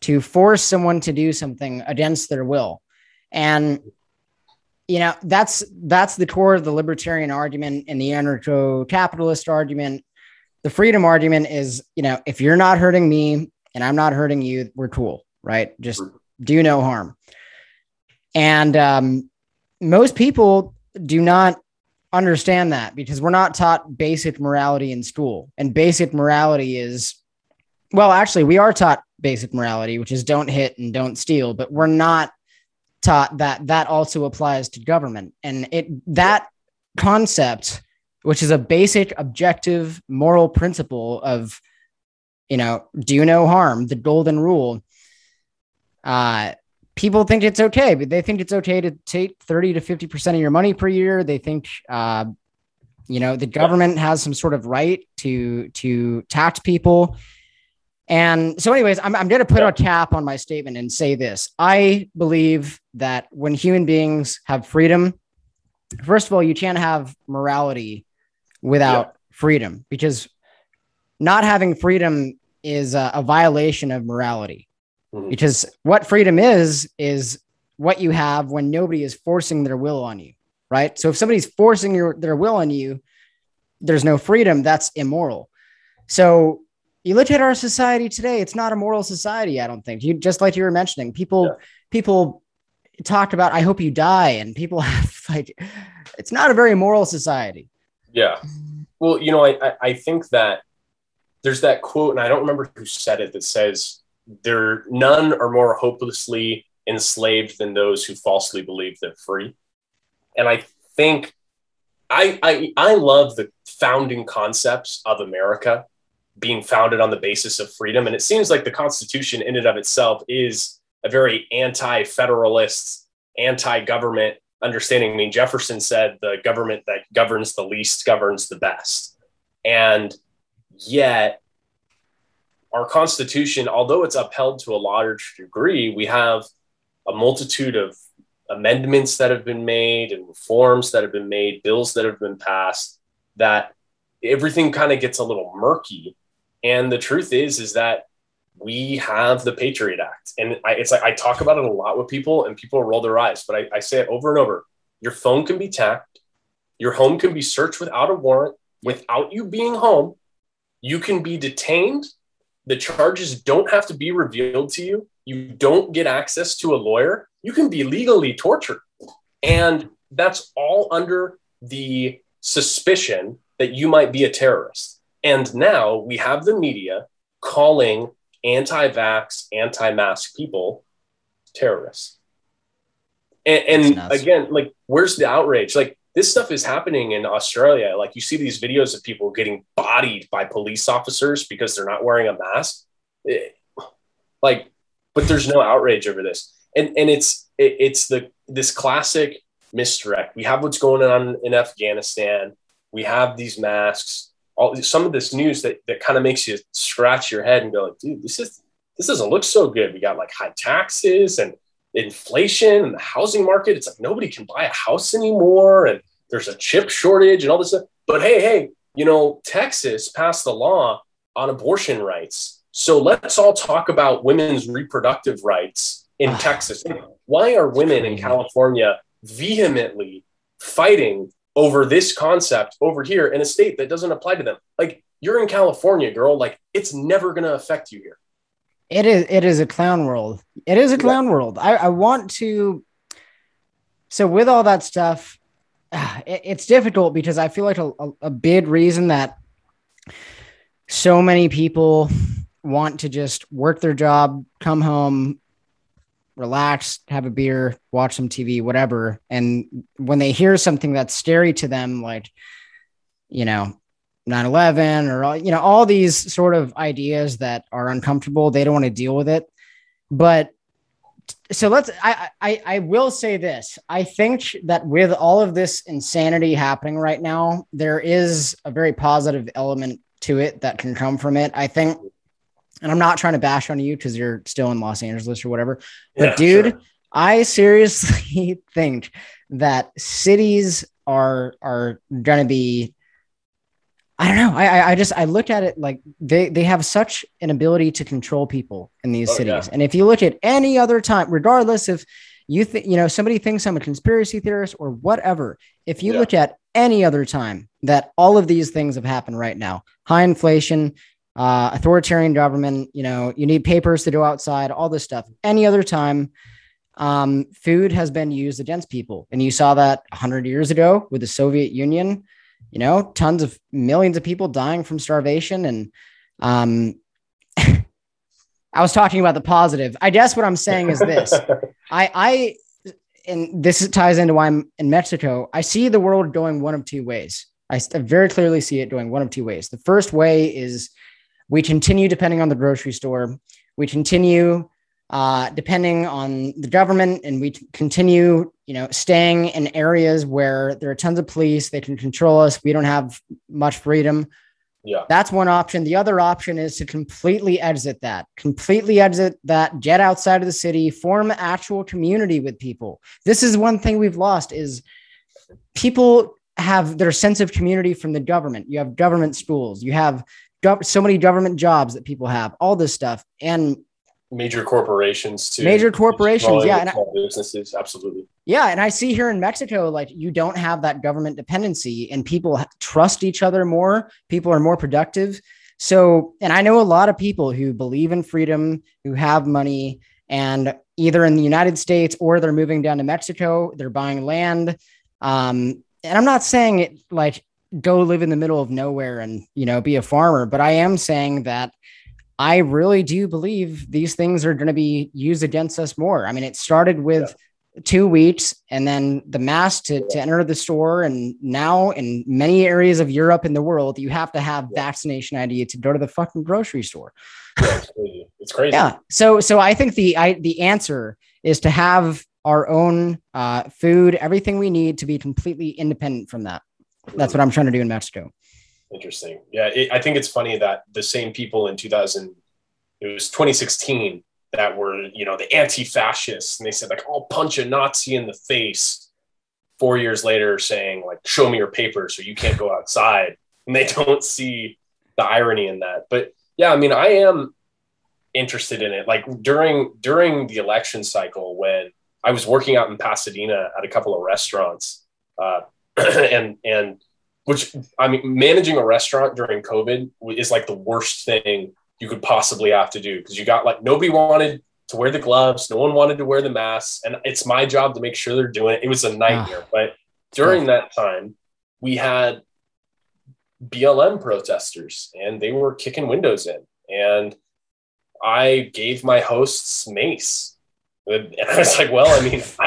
to force someone to do something against their will? And you know, that's that's the core of the libertarian argument and the anarcho-capitalist argument. The freedom argument is, you know, if you're not hurting me and I'm not hurting you, we're cool right? Just do no harm. And um, most people do not understand that because we're not taught basic morality in school. And basic morality is, well, actually, we are taught basic morality, which is don't hit and don't steal, but we're not taught that that also applies to government. And it that concept, which is a basic objective moral principle of, you know, do no harm, the golden rule, uh, people think it's okay, but they think it's okay to take 30 to 50% of your money per year. They think, uh, you know, the government has some sort of right to, to tax people. And so, anyways, I'm, I'm going to put a cap on my statement and say this. I believe that when human beings have freedom, first of all, you can't have morality without yeah. freedom because not having freedom is a, a violation of morality. Mm-hmm. Because what freedom is, is what you have when nobody is forcing their will on you, right? So if somebody's forcing your, their will on you, there's no freedom. That's immoral. So you look at our society today, it's not a moral society, I don't think. You just like you were mentioning, people, yeah. people talk about, I hope you die, and people (laughs) have like, it's not a very moral society. Yeah. Well, you know, I, I think that there's that quote, and I don't remember who said it that says, there none are more hopelessly enslaved than those who falsely believe they're free. And I think I, I I love the founding concepts of America being founded on the basis of freedom. And it seems like the Constitution in and of itself is a very anti-federalist, anti-government understanding. I mean, Jefferson said the government that governs the least governs the best. And yet our Constitution, although it's upheld to a large degree, we have a multitude of amendments that have been made and reforms that have been made, bills that have been passed, that everything kind of gets a little murky. And the truth is, is that we have the Patriot Act. And I, it's like I talk about it a lot with people, and people roll their eyes, but I, I say it over and over. Your phone can be tapped, your home can be searched without a warrant, without you being home. You can be detained the charges don't have to be revealed to you. You don't get access to a lawyer. You can be legally tortured. And that's all under the suspicion that you might be a terrorist. And now we have the media calling anti vax, anti mask people terrorists. And, and again, like, where's the outrage? Like, this stuff is happening in Australia. Like, you see these videos of people getting bodied by police officers because they're not wearing a mask. It, like, but there's no outrage over this. And, and it's, it, it's the, this classic misdirect. We have what's going on in Afghanistan. We have these masks. All some of this news that that kind of makes you scratch your head and go like, dude, this is this doesn't look so good. We got like high taxes and inflation and the housing market. It's like nobody can buy a house anymore, and there's a chip shortage and all this stuff. But hey, hey, you know, Texas passed the law on abortion rights. So let's all talk about women's reproductive rights in (sighs) Texas. Why are women in California vehemently fighting over this concept over here in a state that doesn't apply to them. Like you're in California, girl. Like it's never going to affect you here. It is. It is a clown world. It is a clown yeah. world. I, I want to. So with all that stuff, (sighs) it, it's difficult because I feel like a, a, a big reason that so many people want to just work their job, come home, relax, have a beer, watch some TV, whatever. And when they hear something that's scary to them, like, you know, 9 11 or, you know, all these sort of ideas that are uncomfortable, they don't want to deal with it. But so let's, I, I, I will say this. I think that with all of this insanity happening right now, there is a very positive element to it that can come from it. I think and I'm not trying to bash on you because you're still in Los Angeles or whatever. But yeah, dude, sure. I seriously (laughs) think that cities are are gonna be I don't know. I I just I look at it like they they have such an ability to control people in these oh, cities. Yeah. And if you look at any other time, regardless if you think you know somebody thinks I'm a conspiracy theorist or whatever, if you yeah. look at any other time that all of these things have happened right now, high inflation, uh, authoritarian government, you know, you need papers to go outside, all this stuff. Any other time, um, food has been used against people. And you saw that 100 years ago with the Soviet Union, you know, tons of millions of people dying from starvation. And um, (laughs) I was talking about the positive. I guess what I'm saying is this (laughs) I, I, and this ties into why I'm in Mexico. I see the world going one of two ways. I very clearly see it going one of two ways. The first way is we continue depending on the grocery store. We continue uh, depending on the government, and we continue, you know, staying in areas where there are tons of police. They can control us. We don't have much freedom. Yeah, that's one option. The other option is to completely exit that, completely exit that, get outside of the city, form actual community with people. This is one thing we've lost: is people have their sense of community from the government. You have government schools, you have so many government jobs that people have, all this stuff, and major corporations too. Major corporations, yeah, and small I, businesses, absolutely. Yeah, and I see here in Mexico, like you don't have that government dependency, and people trust each other more. People are more productive. So, and I know a lot of people who believe in freedom, who have money, and either in the United States or they're moving down to Mexico, they're buying land. Um, and I'm not saying it like go live in the middle of nowhere and you know be a farmer. But i am saying that i really do believe these things are going to be used against us more. I mean it started with yeah. two weeks and then the mask to, to enter the store. And now in many areas of europe and the world you have to have yeah. vaccination id to go to the fucking grocery store. Yeah, it's, crazy. it's crazy. Yeah. So so i think the i the answer is to have our own uh, food everything we need to be completely independent from that that's what I'm trying to do in Mexico. Interesting. Yeah, it, I think it's funny that the same people in 2000, it was 2016 that were you know the anti-fascists, and they said like, "I'll punch a Nazi in the face." Four years later, saying like, "Show me your papers, or you can't go outside," and they don't see the irony in that. But yeah, I mean, I am interested in it. Like during during the election cycle when I was working out in Pasadena at a couple of restaurants. Uh, (clears throat) and and which I mean, managing a restaurant during COVID is like the worst thing you could possibly have to do because you got like nobody wanted to wear the gloves, no one wanted to wear the masks, and it's my job to make sure they're doing it. It was a nightmare, ah. but during that time, we had BLM protesters and they were kicking windows in. And I gave my hosts mace. And (laughs) I was like, well, I mean, (laughs)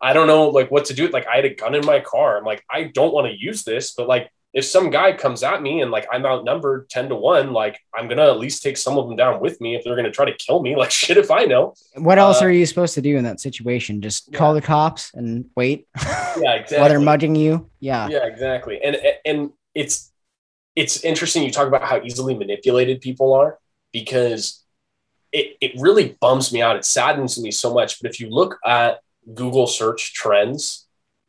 I, don't know like what to do. Like I had a gun in my car. I'm like, I don't want to use this, but like if some guy comes at me and like I'm outnumbered 10 to 1, like I'm gonna at least take some of them down with me if they're gonna try to kill me. (laughs) Like shit if I know. What else uh, are you supposed to do in that situation? Just yeah. call the cops and wait. (laughs) Yeah, exactly. While they're mugging you. Yeah. Yeah, exactly. And and it's it's interesting you talk about how easily manipulated people are because it, it really bums me out. It saddens me so much. But if you look at Google search trends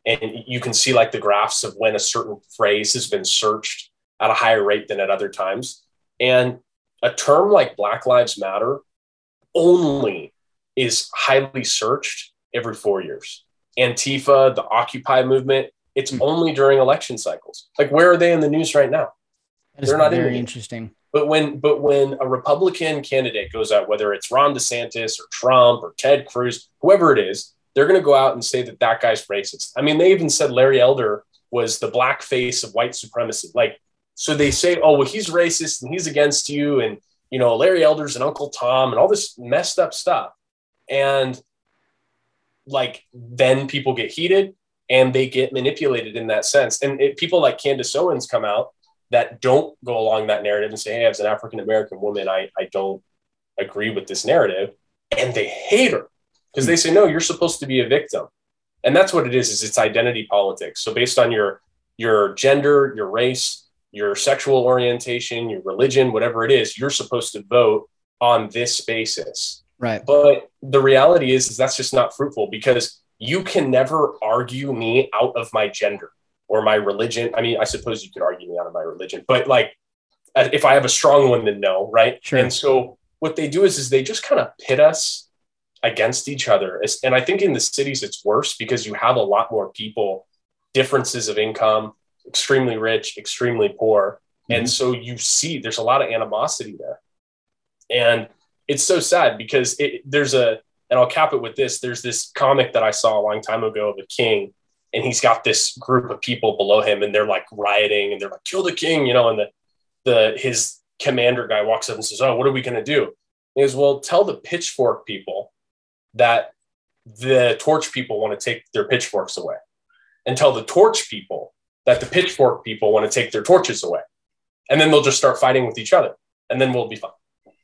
and you can see like the graphs of when a certain phrase has been searched at a higher rate than at other times. And a term like Black Lives Matter only is highly searched every four years. Antifa, the Occupy movement, it's hmm. only during election cycles. Like, where are they in the news right now? They're not very in interesting. But when but when a Republican candidate goes out, whether it's Ron DeSantis or Trump or Ted Cruz, whoever it is, they're going to go out and say that that guy's racist. I mean, they even said Larry Elder was the black face of white supremacy. Like, so they say, oh, well, he's racist and he's against you. And, you know, Larry Elder's and Uncle Tom and all this messed up stuff. And like, then people get heated and they get manipulated in that sense. And it, people like Candace Owens come out that don't go along that narrative and say, hey, as an African American woman, I, I don't agree with this narrative. And they hate her because they say no you're supposed to be a victim. And that's what it is is it's identity politics. So based on your your gender your race your sexual orientation your religion whatever it is you're supposed to vote on this basis. Right. But the reality is is that's just not fruitful because you can never argue me out of my gender or my religion. I mean i suppose you could argue me out of my religion but like if i have a strong one then no right? Sure. and so what they do is is they just kind of pit us against each other. And I think in the cities it's worse because you have a lot more people, differences of income, extremely rich, extremely poor. Mm-hmm. And so you see there's a lot of animosity there. And it's so sad because it, there's a, and I'll cap it with this there's this comic that I saw a long time ago of a king, and he's got this group of people below him, and they're like rioting and they're like, kill the king, you know, and the, the, his commander guy walks up and says, Oh, what are we going to do? He goes, Well, tell the pitchfork people that the torch people want to take their pitchforks away and tell the torch people that the pitchfork people want to take their torches away. And then they'll just start fighting with each other and then we'll be fine.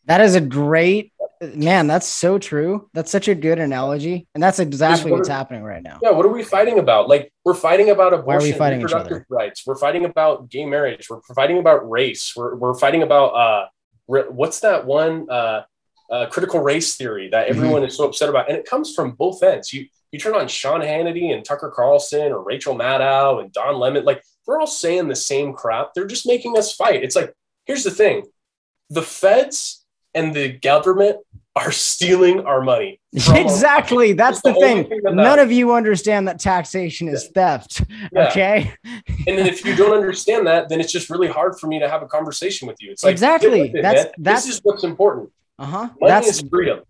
That is a great man. That's so true. That's such a good analogy. And that's exactly what what's are, happening right now. Yeah. What are we fighting about? Like we're fighting about abortion, Why are we fighting reproductive rights. We're fighting about gay marriage. We're fighting about race. We're, we're fighting about, uh, what's that one, uh, uh, critical race theory that mm-hmm. everyone mm-hmm. is so upset about, and it comes from both ends. You you turn on Sean Hannity and Tucker Carlson or Rachel Maddow and Don Lemon, like they're all saying the same crap. They're just making us fight. It's like here's the thing: the feds and the government are stealing our money. (laughs) Exactly. Our That's, the, the thing. thing that None of you understand that taxation is yeah. theft. Yeah. Okay. and then if you don't understand that, then it's just really hard for me to have a conversation with you. It's like exactly it, that's man. that's this is what's important. Uh-huh. That's freedom.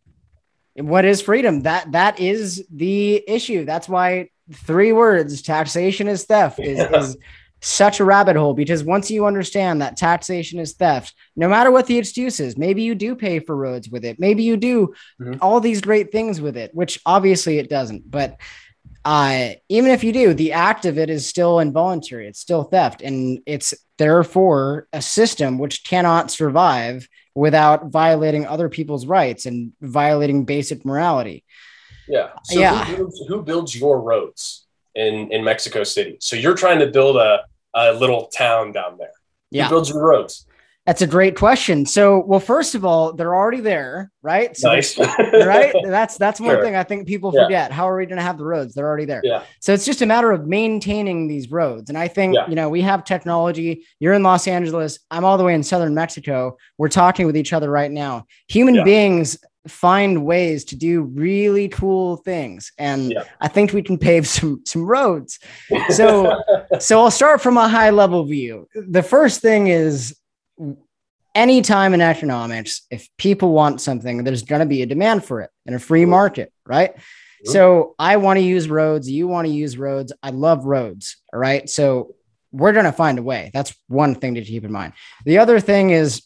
What is freedom? That that is the issue. That's why three words, taxation is theft, is, yeah. is such a rabbit hole because once you understand that taxation is theft, no matter what the excuse is, maybe you do pay for roads with it, maybe you do mm-hmm. all these great things with it, which obviously it doesn't. But uh, even if you do, the act of it is still involuntary, it's still theft, and it's therefore a system which cannot survive without violating other people's rights and violating basic morality. Yeah. So yeah. Who builds, who builds, your roads in, in Mexico City? So you're trying to build a, a little town down there. Yeah. Who builds your roads? That's a great question. So, well, first of all, they're already there, right? So nice. (laughs) right? That's that's one sure. thing I think people forget. Yeah. How are we going to have the roads? They're already there. Yeah. So it's just a matter of maintaining these roads. And I think, yeah. you know, we have technology. You're in Los Angeles. I'm all the way in southern Mexico. We're talking with each other right now. Human yeah. beings find ways to do really cool things and yeah. i think we can pave (laughs) some some roads so (laughs) so i'll start from a high level view the first thing is anytime in economics, if people want something, there's going to be a demand for it in a free market, right? So I want to use roads. You want to use roads. I love roads. All right. So we're going to find a way. That's one thing to keep in mind. The other thing is,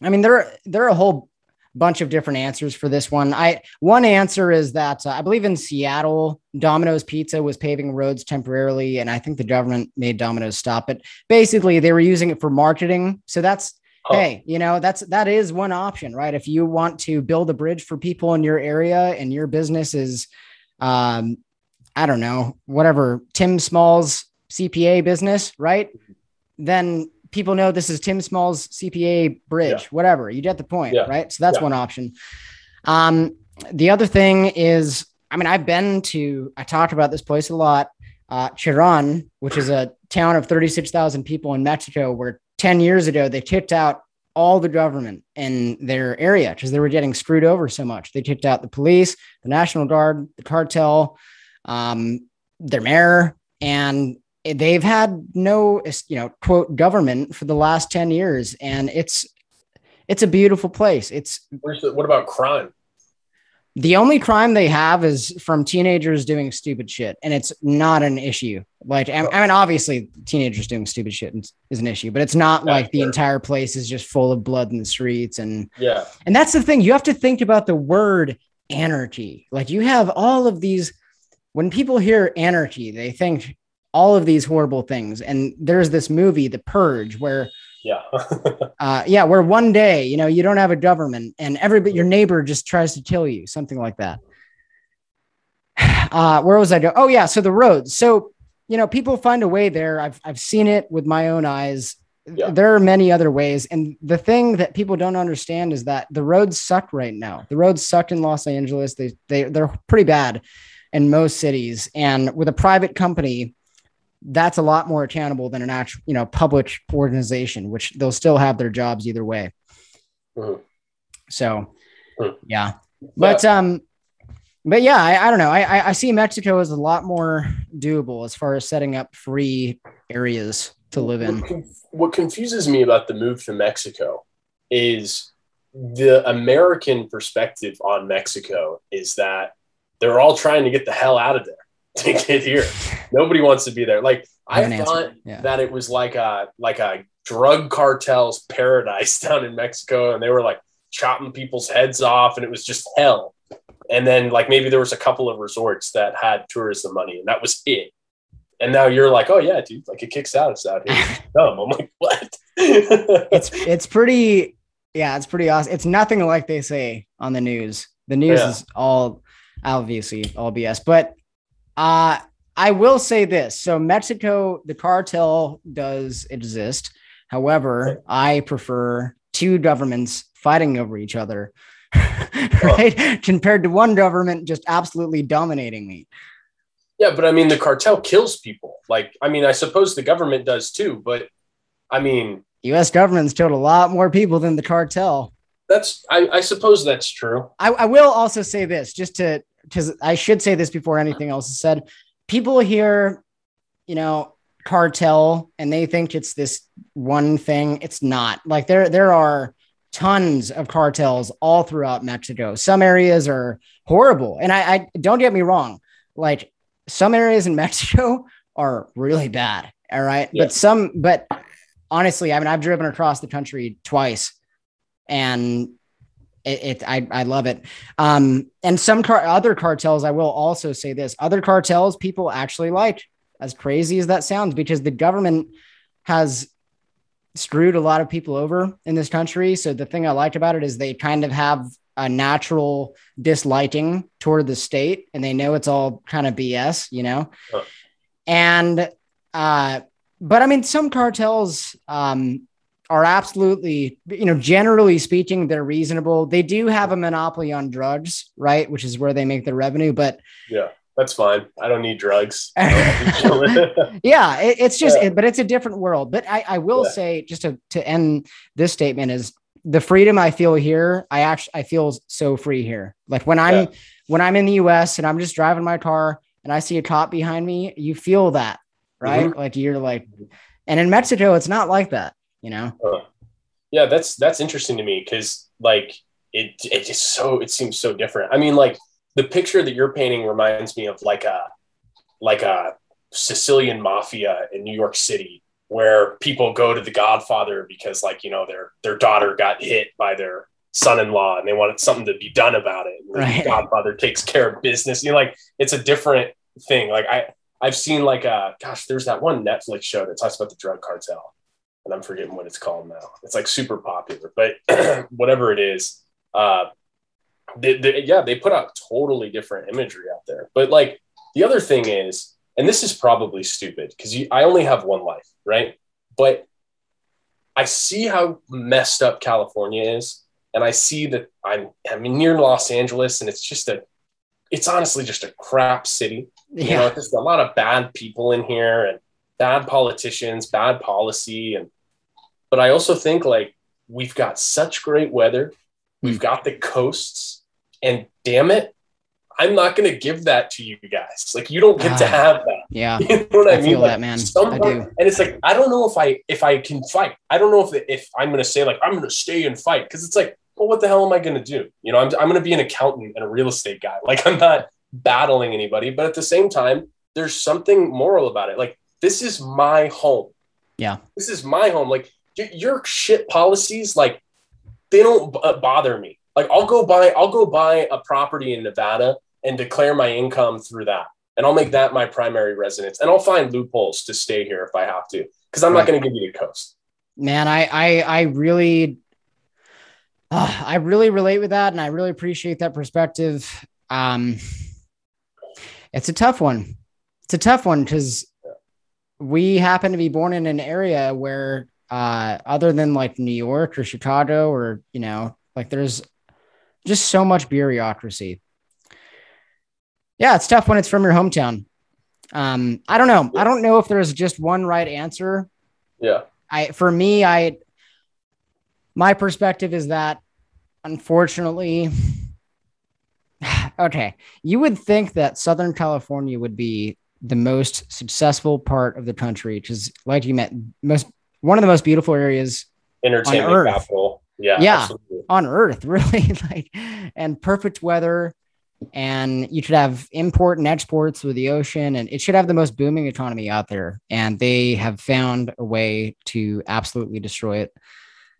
I mean, there, there are a whole bunch of different answers for this one. I one answer is that uh, I believe in Seattle, Domino's Pizza was paving roads temporarily, and I think the government made Domino's stop it. Basically, they were using it for marketing. So that's oh. hey, you know, that's that is one option, right? If you want to build a bridge for people in your area and your business is, um, I don't know, whatever Tim Small's CPA business, right? Then people know this is Tim Small's CPA bridge, yeah. whatever. You get the point, yeah. right? So that's yeah. one option. Um, the other thing is, I mean, I've been to, I talked about this place a lot, uh, Cherán, which is a town of 36,000 people in Mexico, where 10 years ago they kicked out all the government in their area because they were getting screwed over so much. They kicked out the police, the National Guard, the cartel, um, their mayor, and they've had no you know quote government for the last 10 years. And it's it's a beautiful place. It's the, what about crime the only crime they have is from teenagers doing stupid shit and it's not an issue. Like i, I mean obviously teenagers doing stupid shit is an issue but it's not like the entire place is just full of blood in the streets and yeah. and that's the thing you have to think about the word anarchy. Like you have all of these when people hear anarchy they think all of these horrible things. And there's this movie, The Purge, where yeah, (laughs) uh, yeah, where one day you know you don't have a government and everybody your neighbor just tries to kill you, something like that. (sighs) Uh, where was I go? Oh yeah, so the roads. So you know people find a way there. I've I've seen it with my own eyes. Yeah. There are many other ways. And the thing that people don't understand is that the roads suck right now. The roads suck in Los Angeles. They, they, they're pretty bad in most cities. And with a private company, that's a lot more accountable than an actual, you know, public organization, which they'll still have their jobs either way. Mm-hmm. So, mm-hmm. yeah, but um, but yeah, I, I don't know. I I see Mexico as a lot more doable as far as setting up free areas to live in. What confuses me about the move to Mexico is the American perspective on Mexico is that they're all trying to get the hell out of there (laughs) to get here. Nobody wants to be there. Like I, I thought yeah. that it was like a like a drug cartel's paradise (laughs) down in Mexico, and they were like chopping people's heads off, and it was just hell. And then like maybe there was a couple of resorts that had tourism money, and that was it. And now you're like, oh yeah, dude, like it kicks out. It's out here. (laughs) dumb. I'm like, what? it's it's pretty, yeah, it's pretty awesome. It's nothing like they say on the news. The news yeah. is all obviously all BS, but uh, I will say this. So Mexico, the cartel does exist. However, I prefer two governments fighting over each other, (laughs) right? Compared to one government just absolutely dominating me. Yeah, but I mean, the cartel kills people. Like, I mean, I suppose the government does too, but I mean, U.S. government's killed a lot more people than the cartel. That's, I, I suppose that's true. I, I will also say this, just to because I should say this before anything else is said. People hear, you know, cartel and they think it's this one thing. It's not. Like there there are tons of cartels all throughout Mexico. Some areas are horrible. And I, I don't get me wrong, like some areas in Mexico (laughs) are really bad. All right. Yeah. But some, but honestly, I mean, I've driven across the country twice and it, it, I, I love it. Um, and some car, other cartels, I will also say this: other cartels, people actually like, as crazy as that sounds, because the government has screwed a lot of people over in this country. So the thing I like about it is they kind of have a natural disliking toward the state, and they know it's all kind of BS, you know. Huh. And uh, but I mean, some cartels, um, are absolutely, you know, generally speaking, they're reasonable. They do have a monopoly on drugs, right? Which is where they make their revenue. But yeah, that's fine. I don't need drugs. (laughs) (laughs) yeah, it, it's just, yeah. It, but it's a different world. But I, I will yeah. say, just to, to end this statement, is the freedom I feel here. I actually, I feel so free here. Like when I'm, yeah. when I'm in the US and I'm just driving my car and I see a cop behind me, you feel that, right? Mm-hmm. Like you're like, and in Mexico, it's not like that you know? Uh, yeah, that's that's interesting to me because like it it just so it seems so different. I mean, like the picture that you're painting reminds me of like a like a Sicilian mafia in New York City where people go to the Godfather because like you know their their daughter got hit by their son-in-law and they wanted something to be done about it. Right. Godfather takes care of business. You know, like it's a different thing. Like I I've seen like uh gosh, there's that one Netflix show that talks about the drug cartel, and I'm forgetting what it's called now. It's like super popular, but (clears throat) whatever it is, uh, they, they, yeah, they put out totally different imagery out there. But like the other thing is, and this is probably stupid because I only have one life, right? But I see how messed up California is, and I see that I'm I'm near Los Angeles, and it's just a it's honestly just a crap city. Yeah. You know, there's a lot of bad people in here and bad politicians, bad policy. And, but I also think like we've got such great weather. We've got the coasts and damn it, I'm not going to give that to you guys. Like you don't get to ah, have that. Yeah. (laughs) You know what I, I mean? Feel like, that, man. I do. And it's like, I don't know if I, if I can fight. I don't know if, if I'm going to say like, I'm going to stay and fight. Cause it's like, well, what the hell am I going to do? You know, I'm, I'm going to be an accountant and a real estate guy. (laughs) Like I'm not battling anybody, but at the same time, there's something moral about it. Like this is my home. Yeah. This is my home. Like your shit policies, like they don't b- uh, bother me. Like I'll go buy, I'll go buy a property in Nevada and declare my income through that. And I'll make that my primary residence. And I'll find loopholes to stay here if I have to, because I'm right. not going to give you the coast. Man, I, I, I really uh, I really relate with that, and I really appreciate that perspective. Um, it's a tough one. It's a tough one because we happen to be born in an area where, uh, other than like New York or Chicago, or you know, like there's just so much bureaucracy. Yeah, it's tough when it's from your hometown. Um, I don't know. I don't know if there's just one right answer. Yeah. I for me, I my perspective is that unfortunately, (sighs) okay, you would think that Southern California would be the most successful part of the country, which is like you met most one of the most beautiful areas entertainment on Earth. capital. Yeah, yeah, absolutely. on Earth, (laughs) really, like, and perfect weather. And you should have import and exports with the ocean, and it should have the most booming economy out there. And they have found a way to absolutely destroy it.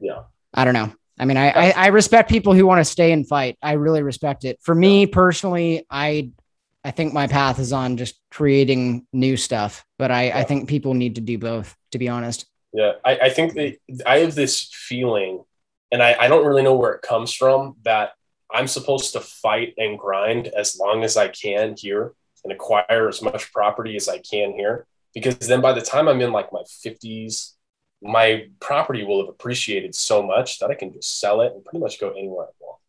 Yeah, I don't know. I mean, I, I, I respect people who want to stay and fight. I really respect it. For me personally, I I think my path is on just creating new stuff, but I, yeah. I think people need to do both, to be honest. Yeah, I, I think that I have this feeling, and I, I don't really know where it comes from, that I'm supposed to fight and grind as long as I can here and acquire as much property as I can here. Because then by the time I'm in like my 50s, my property will have appreciated so much that I can just sell it and pretty much go anywhere I want.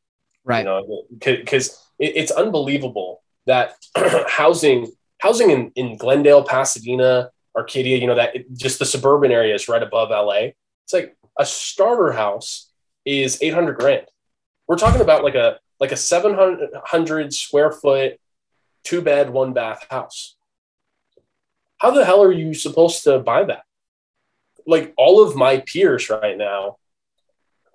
Right. You know, because it, it's unbelievable that (clears throat) housing housing in, in Glendale, Pasadena, Arcadia, you know, that it, just the suburban areas right above LA. It's like a starter house is 800 grand. We're talking about like a like a 700 square foot two bed one bath house. How the hell are you supposed to buy that? like all of my peers right now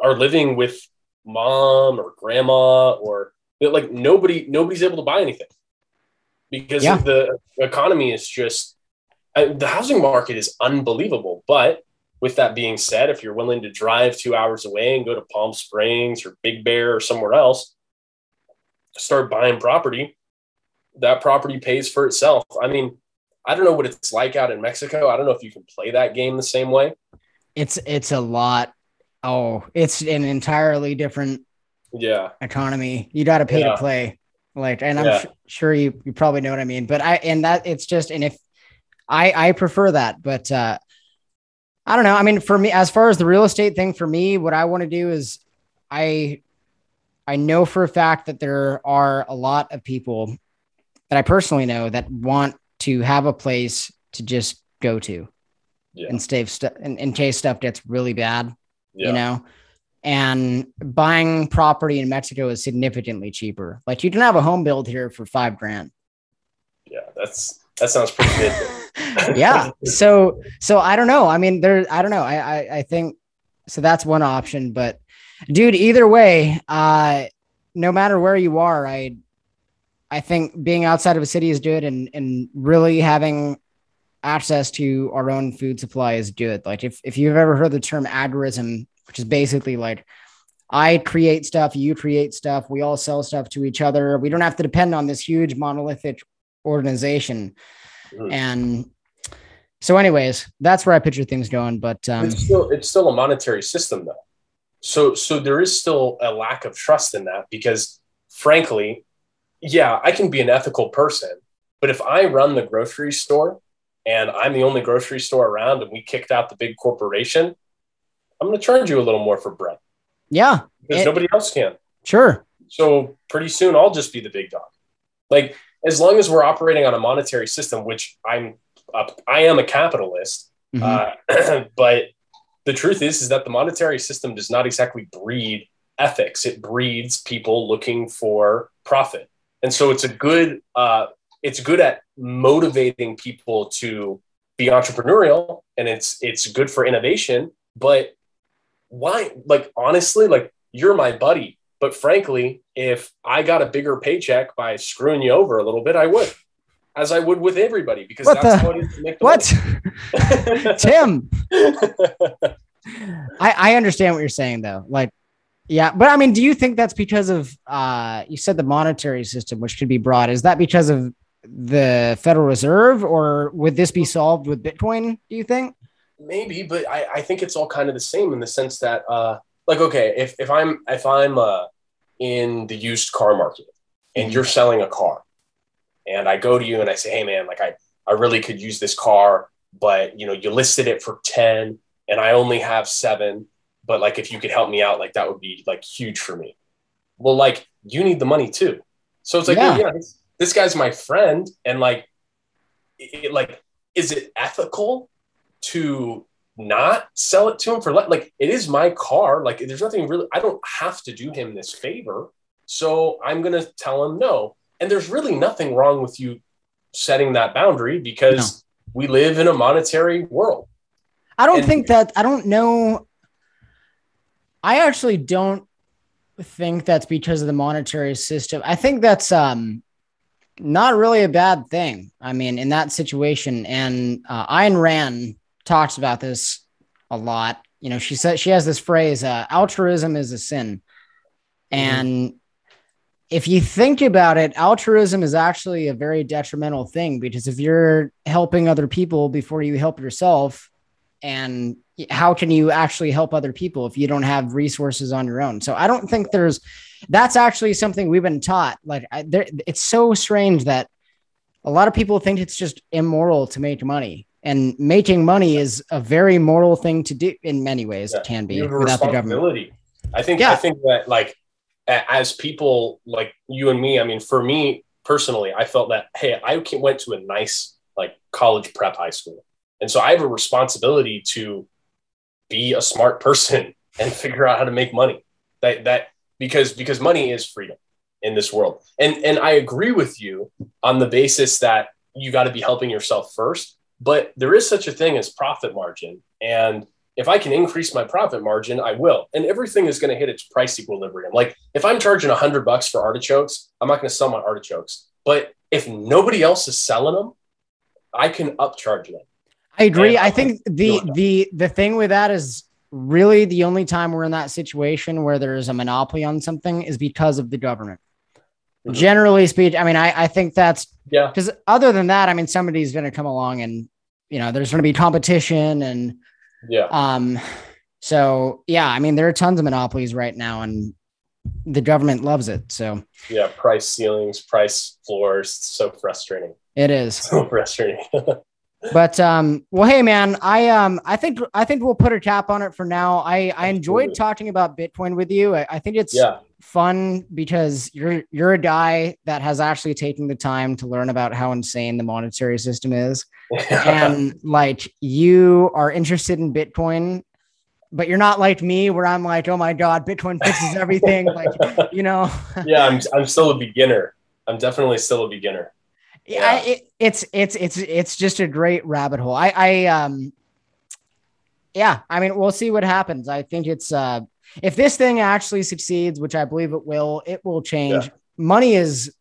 are living with mom or grandma or like nobody nobody's able to buy anything because yeah. the economy is just the housing market is unbelievable but with that being said if you're willing to drive two hours away and go to palm springs or big bear or somewhere else start buying property that property pays for itself i mean I don't know what it's like out in Mexico. I don't know if you can play that game the same way. It's it's a lot. Oh, it's an entirely different yeah economy. You got to pay yeah. to play. Like, and I'm yeah. sure you you probably know what I mean. But I and that it's just and if I I prefer that, but uh I don't know. I mean, for me, as far as the real estate thing, for me, what I want to do is I I know for a fact that there are a lot of people that I personally know that want to have a place to just go to yeah. and stay st- in, in, case stuff gets really bad, yeah. you know. And buying property in Mexico is significantly cheaper. Like you can have a home build here for five grand. Yeah, that's that sounds pretty good. (laughs) yeah. So so I don't know. I mean, there I don't know. I, I I think so that's one option, but dude, either way, uh no matter where you are, I I think being outside of a city is good and and really having access to our own food supply is good. Like if, if you've ever heard the term agorism, which is basically like I create stuff, you create stuff, we all sell stuff to each other. We don't have to depend on this huge monolithic organization. Mm. And so, anyways, that's where I picture things going. But um, it's still it's still a monetary system though. So so there is still a lack of trust in that because frankly, yeah, I can be an ethical person, but if I run the grocery store and I'm the only grocery store around and we kicked out the big corporation, I'm going to charge you a little more for bread. Yeah. Because it, nobody else can. Sure. So pretty soon I'll just be the big dog. Like as long as we're operating on a monetary system, which I'm, a, I am a capitalist, mm-hmm. uh, (clears throat) but the truth is, is that the monetary system does not exactly breed ethics. It breeds people looking for profit. And so it's a good, uh, it's good at motivating people to be entrepreneurial and it's, it's good for innovation, but why? Like, honestly, like you're my buddy. But frankly, if I got a bigger paycheck by screwing you over a little bit, I would, as I would with everybody, because what that's the, it is to make the what? (laughs) Tim. (laughs) I, I understand what you're saying though. Like, yeah, but I mean, do you think that's because of uh you said the monetary system, which could be broad? Is that because of the Federal Reserve, or would this be solved with Bitcoin? Do you think? Maybe, but I, I think it's all kind of the same in the sense that, uh, like, okay, if, if I'm, if I'm, uh, in the used car market and mm-hmm. you're selling a car and I go to you and I say, Hey man, like I, I really could use this car, but you know, you listed it for 10 and I only have seven, but like, if you could help me out, like that would be like huge for me. Well, like you need the money too. So it's like, yeah, yeah this, this, guy's my friend. And like, it, like, is it ethical to not sell it to him for like it is my car like there's nothing really i don't have to do him this favor. So i'm going to tell him no. And there's really nothing wrong with you setting that boundary because no. we live in a monetary world. I don't and, think that i don't know. I actually don't think that's because of the monetary system. I think that's um not really a bad thing i mean in that situation. And uh, Ayn Rand talks about this a lot. You know, she said she has this phrase, uh, altruism is a sin. Mm-hmm. And if you think about it, altruism is actually a very detrimental thing because if you're helping other people before you help yourself, and how can you actually help other people if you don't have resources on your own? So I don't think there's that's actually something we've been taught. Like I, there, it's so strange that a lot of people think it's just immoral to make money and making money is a very moral thing to do in many ways yeah. it can be without the government. i think yeah. i think that like as people like you and me i mean for me personally i felt that hey i went to a nice like college prep high school. And so i have a responsibility to be a smart (laughs) person and figure out how to make money. That that because because money is freedom in this world. And and i agree with you on the basis that you got to be helping yourself first but there is such a thing as profit margin. And if I can increase my profit margin, I will. And everything is going to hit its price equilibrium. Like if I'm charging a hundred bucks for artichokes, I'm not going to sell my artichokes. But if nobody else is selling them, I can upcharge them. I agree. I think the the the thing with that is really the only time we're in that situation where there is a monopoly on something is because of the government. Mm-hmm. Generally speaking, I mean, I, I think that's yeah. Because other than that, I mean, somebody's going to come along and you know, there's going to be competition and yeah. Um. So yeah, I mean, there are tons of monopolies right now, and the government loves it. So yeah, price ceilings, price floors, so frustrating. It is (laughs) so frustrating. (laughs) but um well hey man i um i think i think we'll put a cap on it for now. I i enjoyed talking about bitcoin with you. I, I think it's yeah. fun because you're you're a guy that has actually taken the time to learn about how insane the monetary system is. And (laughs) like you are interested in bitcoin but you're not like me where i'm like oh my god bitcoin fixes everything like (laughs) you know? Yeah i'm i'm still a beginner. I'm definitely still a beginner yeah, it, it's it's it's it's just a great rabbit hole. I I um yeah, I mean, we'll see what happens. I think it's uh if this thing actually succeeds, which I believe it will, it will change. Yeah. Money is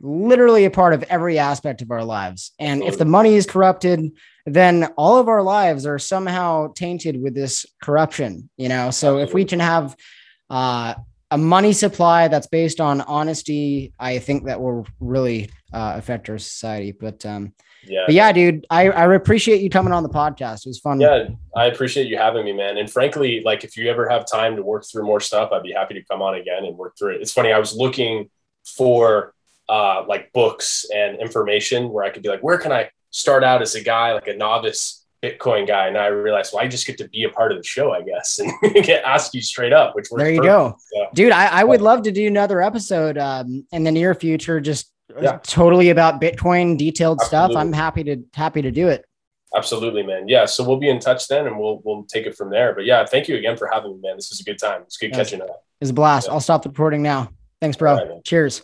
literally a part of every aspect of our lives. And if the money is corrupted, then all of our lives are somehow tainted with this corruption, you know? So Absolutely. if we can have uh, a money supply that's based on honesty, I think that will really uh, affect our society. But, um, yeah, but yeah, dude, I, I appreciate you coming on the podcast. It was fun. Yeah, I appreciate you having me, man. And frankly, like if you ever have time to work through more stuff, I'd be happy to come on again and work through it. It's funny, I was looking for uh, like books and information where I could be like, where can I start out as a guy, like a novice Bitcoin guy? And I realized, well, I just get to be a part of the show, I guess, (laughs) and get ask you straight up, which there you perfect. go, so, dude. I, I would love to do another episode um, in the near future, just yeah. totally about Bitcoin, detailed Absolutely. stuff. I'm happy to happy to do it. Absolutely, man. Yeah. So we'll be in touch then and we'll we'll take it from there. But yeah, thank you again for having me, man. This is a good time. It's good catching up. It's a blast. Yeah. I'll stop the recording now. Thanks, bro. Right, Cheers.